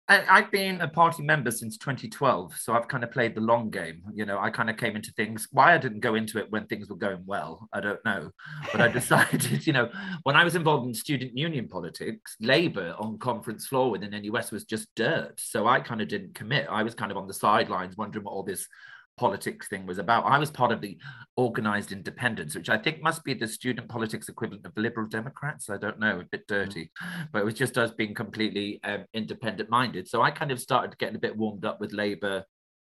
I, I've been a party member since 2012, so I've kind of played the long game. You know, I kind of came into things. Why I didn't go into it when things were going well, I don't know. But I decided, you know, when I was involved in student union politics, Labour on conference floor within NUS was just dirt. So I kind of didn't commit. I was kind of on the sidelines, wondering what all this politics thing was about. I was part of the organised independence, which I think must be the student politics equivalent of Liberal Democrats. I don't know, a bit dirty, but it was just us being completely um, independent minded. So I kind of started getting a bit warmed up with Labour.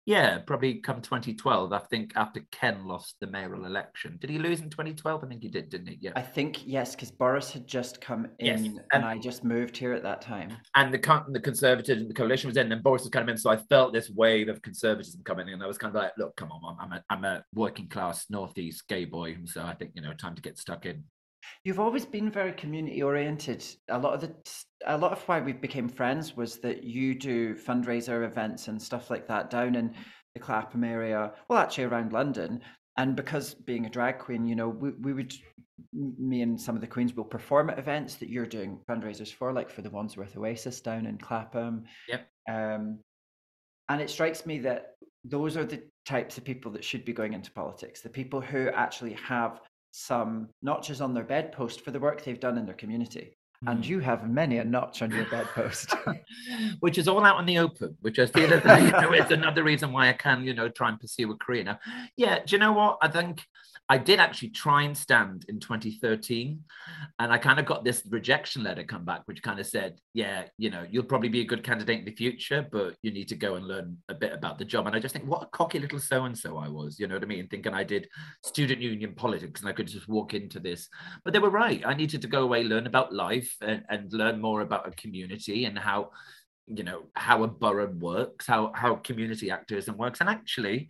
Yeah, probably come 2012. I think after Ken lost the mayoral election. Did he lose in 2012? I think he did, didn't he? Yeah. I think yes, because Boris had just come in Yes, and, and- I just moved here at that time. and the the Conservatives and the coalition was in, and Boris was kind of in. So I felt this wave of conservatism coming in. I was kind of like, look, come on, I'm a, I'm a working class northeast gay boy, so I think you know, time to get stuck in. You've always been very community oriented. A lot of the a lot of why we became friends was that you do fundraiser events and stuff like that down in the Clapham area. Well, actually around London. And because being a drag queen, you know, we, we would me and some of the queens will perform at events that you're doing fundraisers for, like for the Wandsworth Oasis down in Clapham. Yep. Um, and it strikes me that those are the types of people that should be going into politics. The people who actually have some notches on their bedpost for the work they've done in their community. And Mm. you have many a notch on your bedpost. which is all out in the open, which I feel is you know, it's another reason why I can, you know, try and pursue a career. Now, yeah, do you know what? I think I did actually try and stand in 2013, and I kind of got this rejection letter come back, which kind of said, yeah, you know, you'll probably be a good candidate in the future, but you need to go and learn a bit about the job. And I just think, what a cocky little so and so I was, you know what I mean? Thinking I did student union politics and I could just walk into this. But they were right. I needed to go away, learn about life, and, and learn more about a community and how you know how a borough works how how community activism works and actually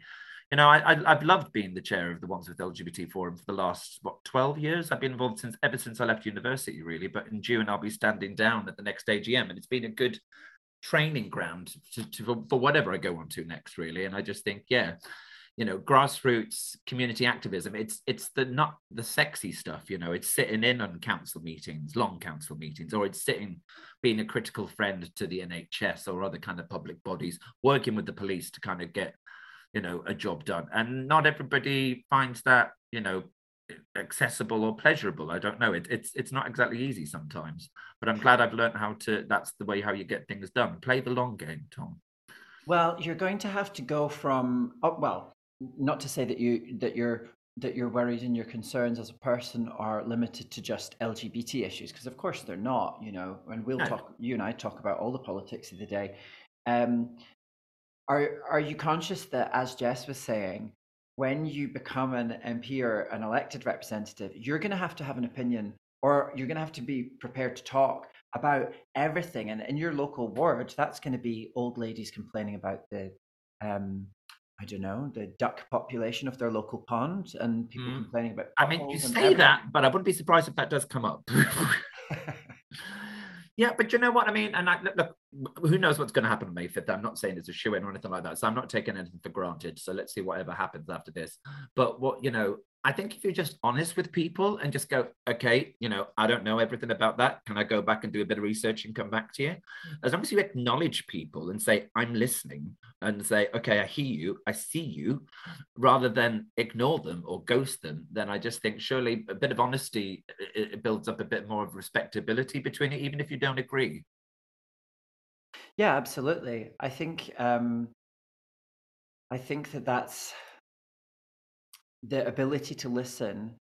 you know I, I i've loved being the chair of the wandsworth lgbt forum for the last what 12 years? I've been involved since ever since i left university really but in june i'll be standing down at the next agm and it's been a good training ground to, to, for, for whatever i go on to next really. And i just think yeah you know grassroots community activism it's it's the not the sexy stuff you know it's sitting in on council meetings long council meetings or it's sitting being a critical friend to the nhs or other kind of public bodies working with the police to kind of get you know a job done and not everybody finds that you know accessible or pleasurable i don't know it, it's it's not exactly easy sometimes but i'm glad i've learned how to that's the way how you get things done play the long game tom Well, you're going to have to go from oh, well, not to say that you that you're that your worries and your concerns as a person are limited to just LGBT issues, because of course they're not, you know, and we'll No. talk you and I talk about all the politics of the day. Um are are you conscious that as Jess was saying, when you become an MP or an elected representative, you're gonna have to have an opinion or you're gonna have to be prepared to talk about everything. And in your local ward, that's gonna be old ladies complaining about the um I don't know, the duck population of their local pond and people Mm. complaining about I mean, you say everything. that, but I wouldn't be surprised if that does come up. yeah, but you know what I mean? And I, look, who knows what's going to happen on May 5th? I'm not saying it's a shoe in or anything like that. So I'm not taking anything for granted. So let's see whatever happens after this. But what, you know, I think if you're just honest with people and just go, okay, you know, I don't know everything about that. Can I go back and do a bit of research and come back to you? As long as you acknowledge people and say, I'm listening and say, okay, I hear you, I see you, rather than ignore them or ghost them, then I just think surely a bit of honesty it, builds up a bit more of respectability between it, even if you don't agree. Yeah, absolutely. I think um, I think that that's the ability to listen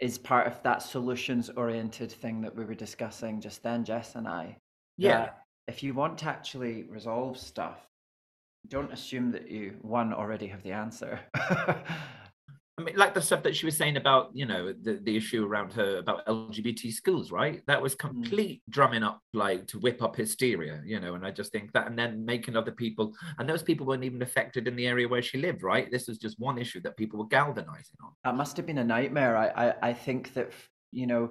is part of that solutions oriented thing that we were discussing just then, Jess and I. Yeah. If you want to actually resolve stuff, don't assume that you one already have the answer. I mean, like the stuff that she was saying about, you know, the, the issue around her about LGBT schools, right? That was mm. complete drumming up, like to whip up hysteria, you know. And I just think that, and then making other people, and those people weren't even affected in the area where she lived, right? This was just one issue that people were galvanizing on. That must have been a nightmare. I, I, I think that you know,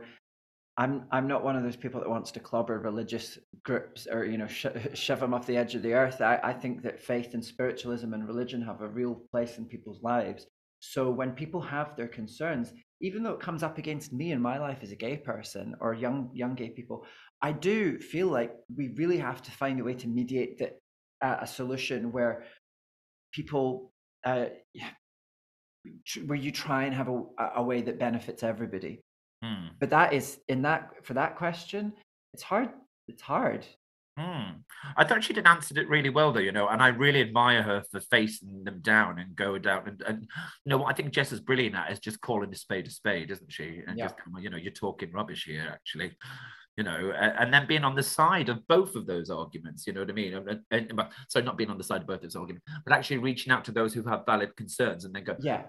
I'm I'm not one of those people that wants to clobber religious groups or you know sh- shove them off the edge of the earth. I, I think that faith and spiritualism and religion have a real place in people's lives. So when people have their concerns, even though it comes up against me in my life as a gay person or young young gay people, I do feel like we really have to find a way to mediate that uh, a solution where people uh, where you try and have a, a way that benefits everybody. Hmm. But that is in that for that question, it's hard. It's hard. Hmm. I thought she did answered it really well, though, you know, and I really admire her for facing them down and go down. And, and you know, what I think Jess is brilliant at is just calling a spade a spade, isn't she? And Yeah. just, come on, you know, you're talking rubbish here, actually, you know, a- and, then being on the side of both of those arguments, you know what I mean? And, and, and- so not being on the side of both of those arguments, but actually reaching out to those who have valid concerns and then go, Yeah.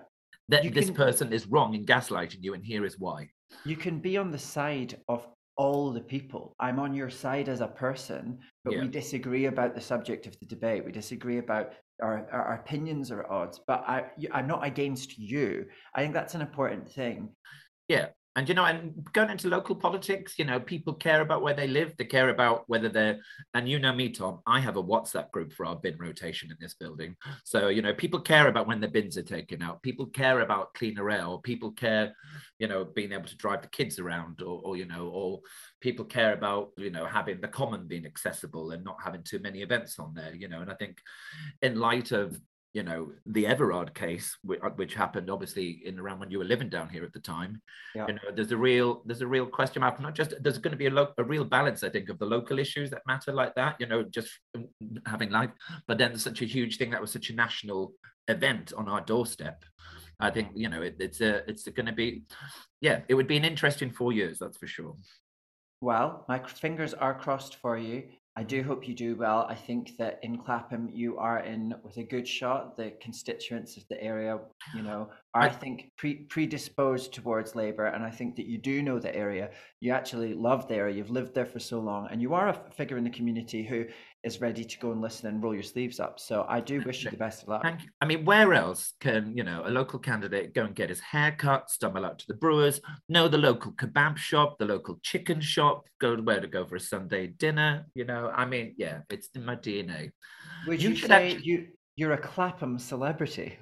that this can- person is wrong in gaslighting you, and here is why. You can be on the side of all the people. I'm on your side as a person, but Yeah. we disagree about the subject of the debate. We disagree about our, our, opinions are at odds, but I, I'm not against you. I think that's an important thing. Yeah. And you know, and going into local politics, you know, people care about where they live. They care about whether they're, and you know me, Tom, I have a WhatsApp group for our bin rotation in this building. So, you know, people care about when the bins are taken out. People care about cleaner air, or people care, you know, being able to drive the kids around, or, or you know, or people care about, you know, having the common being accessible and not having too many events on there, you know. And I think in light of you know the Everard case, which, uh, which happened obviously in around when you were living down here at the time. Yeah. You know, there's a real there's a real question mark. Not just there's going to be a, lo- a real balance, I think, of the local issues that matter like that. You know, just having life, but then such a huge thing that was such a national event on our doorstep. I think mm. you know it, it's a it's going to be, yeah, it would be an interesting four years, that's for sure. Well, my fingers are crossed for you. I do hope you do well. I think that in Clapham you are in with a good shot. The constituents of the area, you know, are I think pre- predisposed towards Labour, and I think that you do know the area. You actually love the area. You've lived there for so long, and you are a figure in the community who is ready to go and listen and roll your sleeves up. So I do wish you the best of luck. Thank you. I mean, where else can you know a local candidate go and get his hair cut, stumble out to the brewers, know the local kebab shop, the local chicken shop, go to where to go for a Sunday dinner? You know, I mean, yeah, it's in my DNA. Would You you, should say actu- you you're a Clapham celebrity?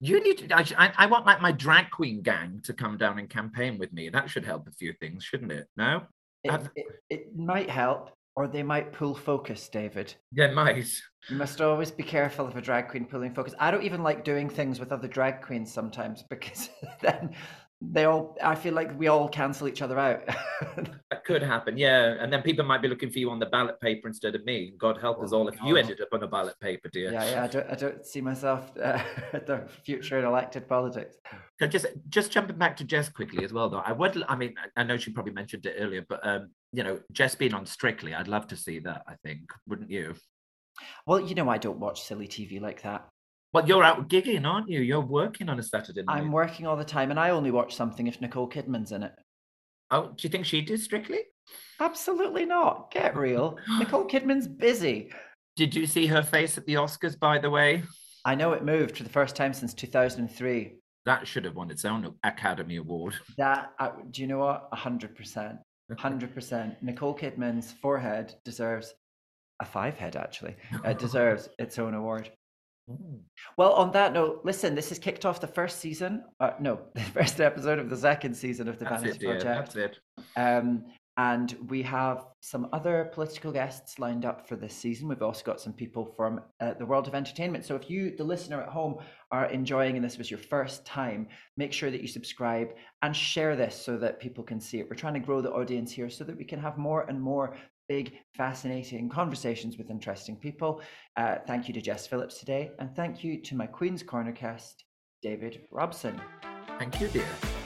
You need to. I, I, I want like my drag queen gang to come down and campaign with me. That should help a few things, shouldn't it? No, It, it, it might help, or they might pull focus, David. yeah, might. You must always be careful of a drag queen pulling focus. I don't even like doing things with other drag queens sometimes because then they all. I feel like we all cancel each other out. That could happen, yeah. And then people might be looking for you on the ballot paper instead of me. God help us all if you ended up on a ballot paper, dear. yeah, yeah. I don't, I don't see myself uh, the future in elected politics. Just just jumping back to Jess quickly as well, though. I would. I mean, I I know she probably mentioned it earlier, but um, you know, Jess being on Strictly, I'd love to see that. I think, wouldn't you? Well, you know, I don't watch silly TV like that. Well, you're out gigging, aren't you? You're working on a Saturday night. I'm working all the time, and I only watch something if Nicole Kidman's in it. Oh, do you think she did Strictly? Absolutely not. Get real. Nicole Kidman's busy. Did you see her face at the Oscars, by the way? I know it moved for the first time since 2003. That should have won its own Academy Award. That, uh, do you know what? 100%. 100%. Nicole Kidman's forehead deserves a five head, actually. It deserves its own award. Well, on that note, listen, this has kicked off the first season. Uh, no, the first episode of the second season of the That's Vanity it. Project. That's it. Um, and we have some other political guests lined up for this season. We've also got some people from uh, the world of entertainment. So if you, the listener at home, are enjoying and this was your first time, make sure that you subscribe and share this so that people can see it. We're trying to grow the audience here so that we can have more and more big, fascinating conversations with interesting people. Uh, thank you to Jess Phillips today, and thank you to my Queen's Corner cast, David Robson. Thank you, dear.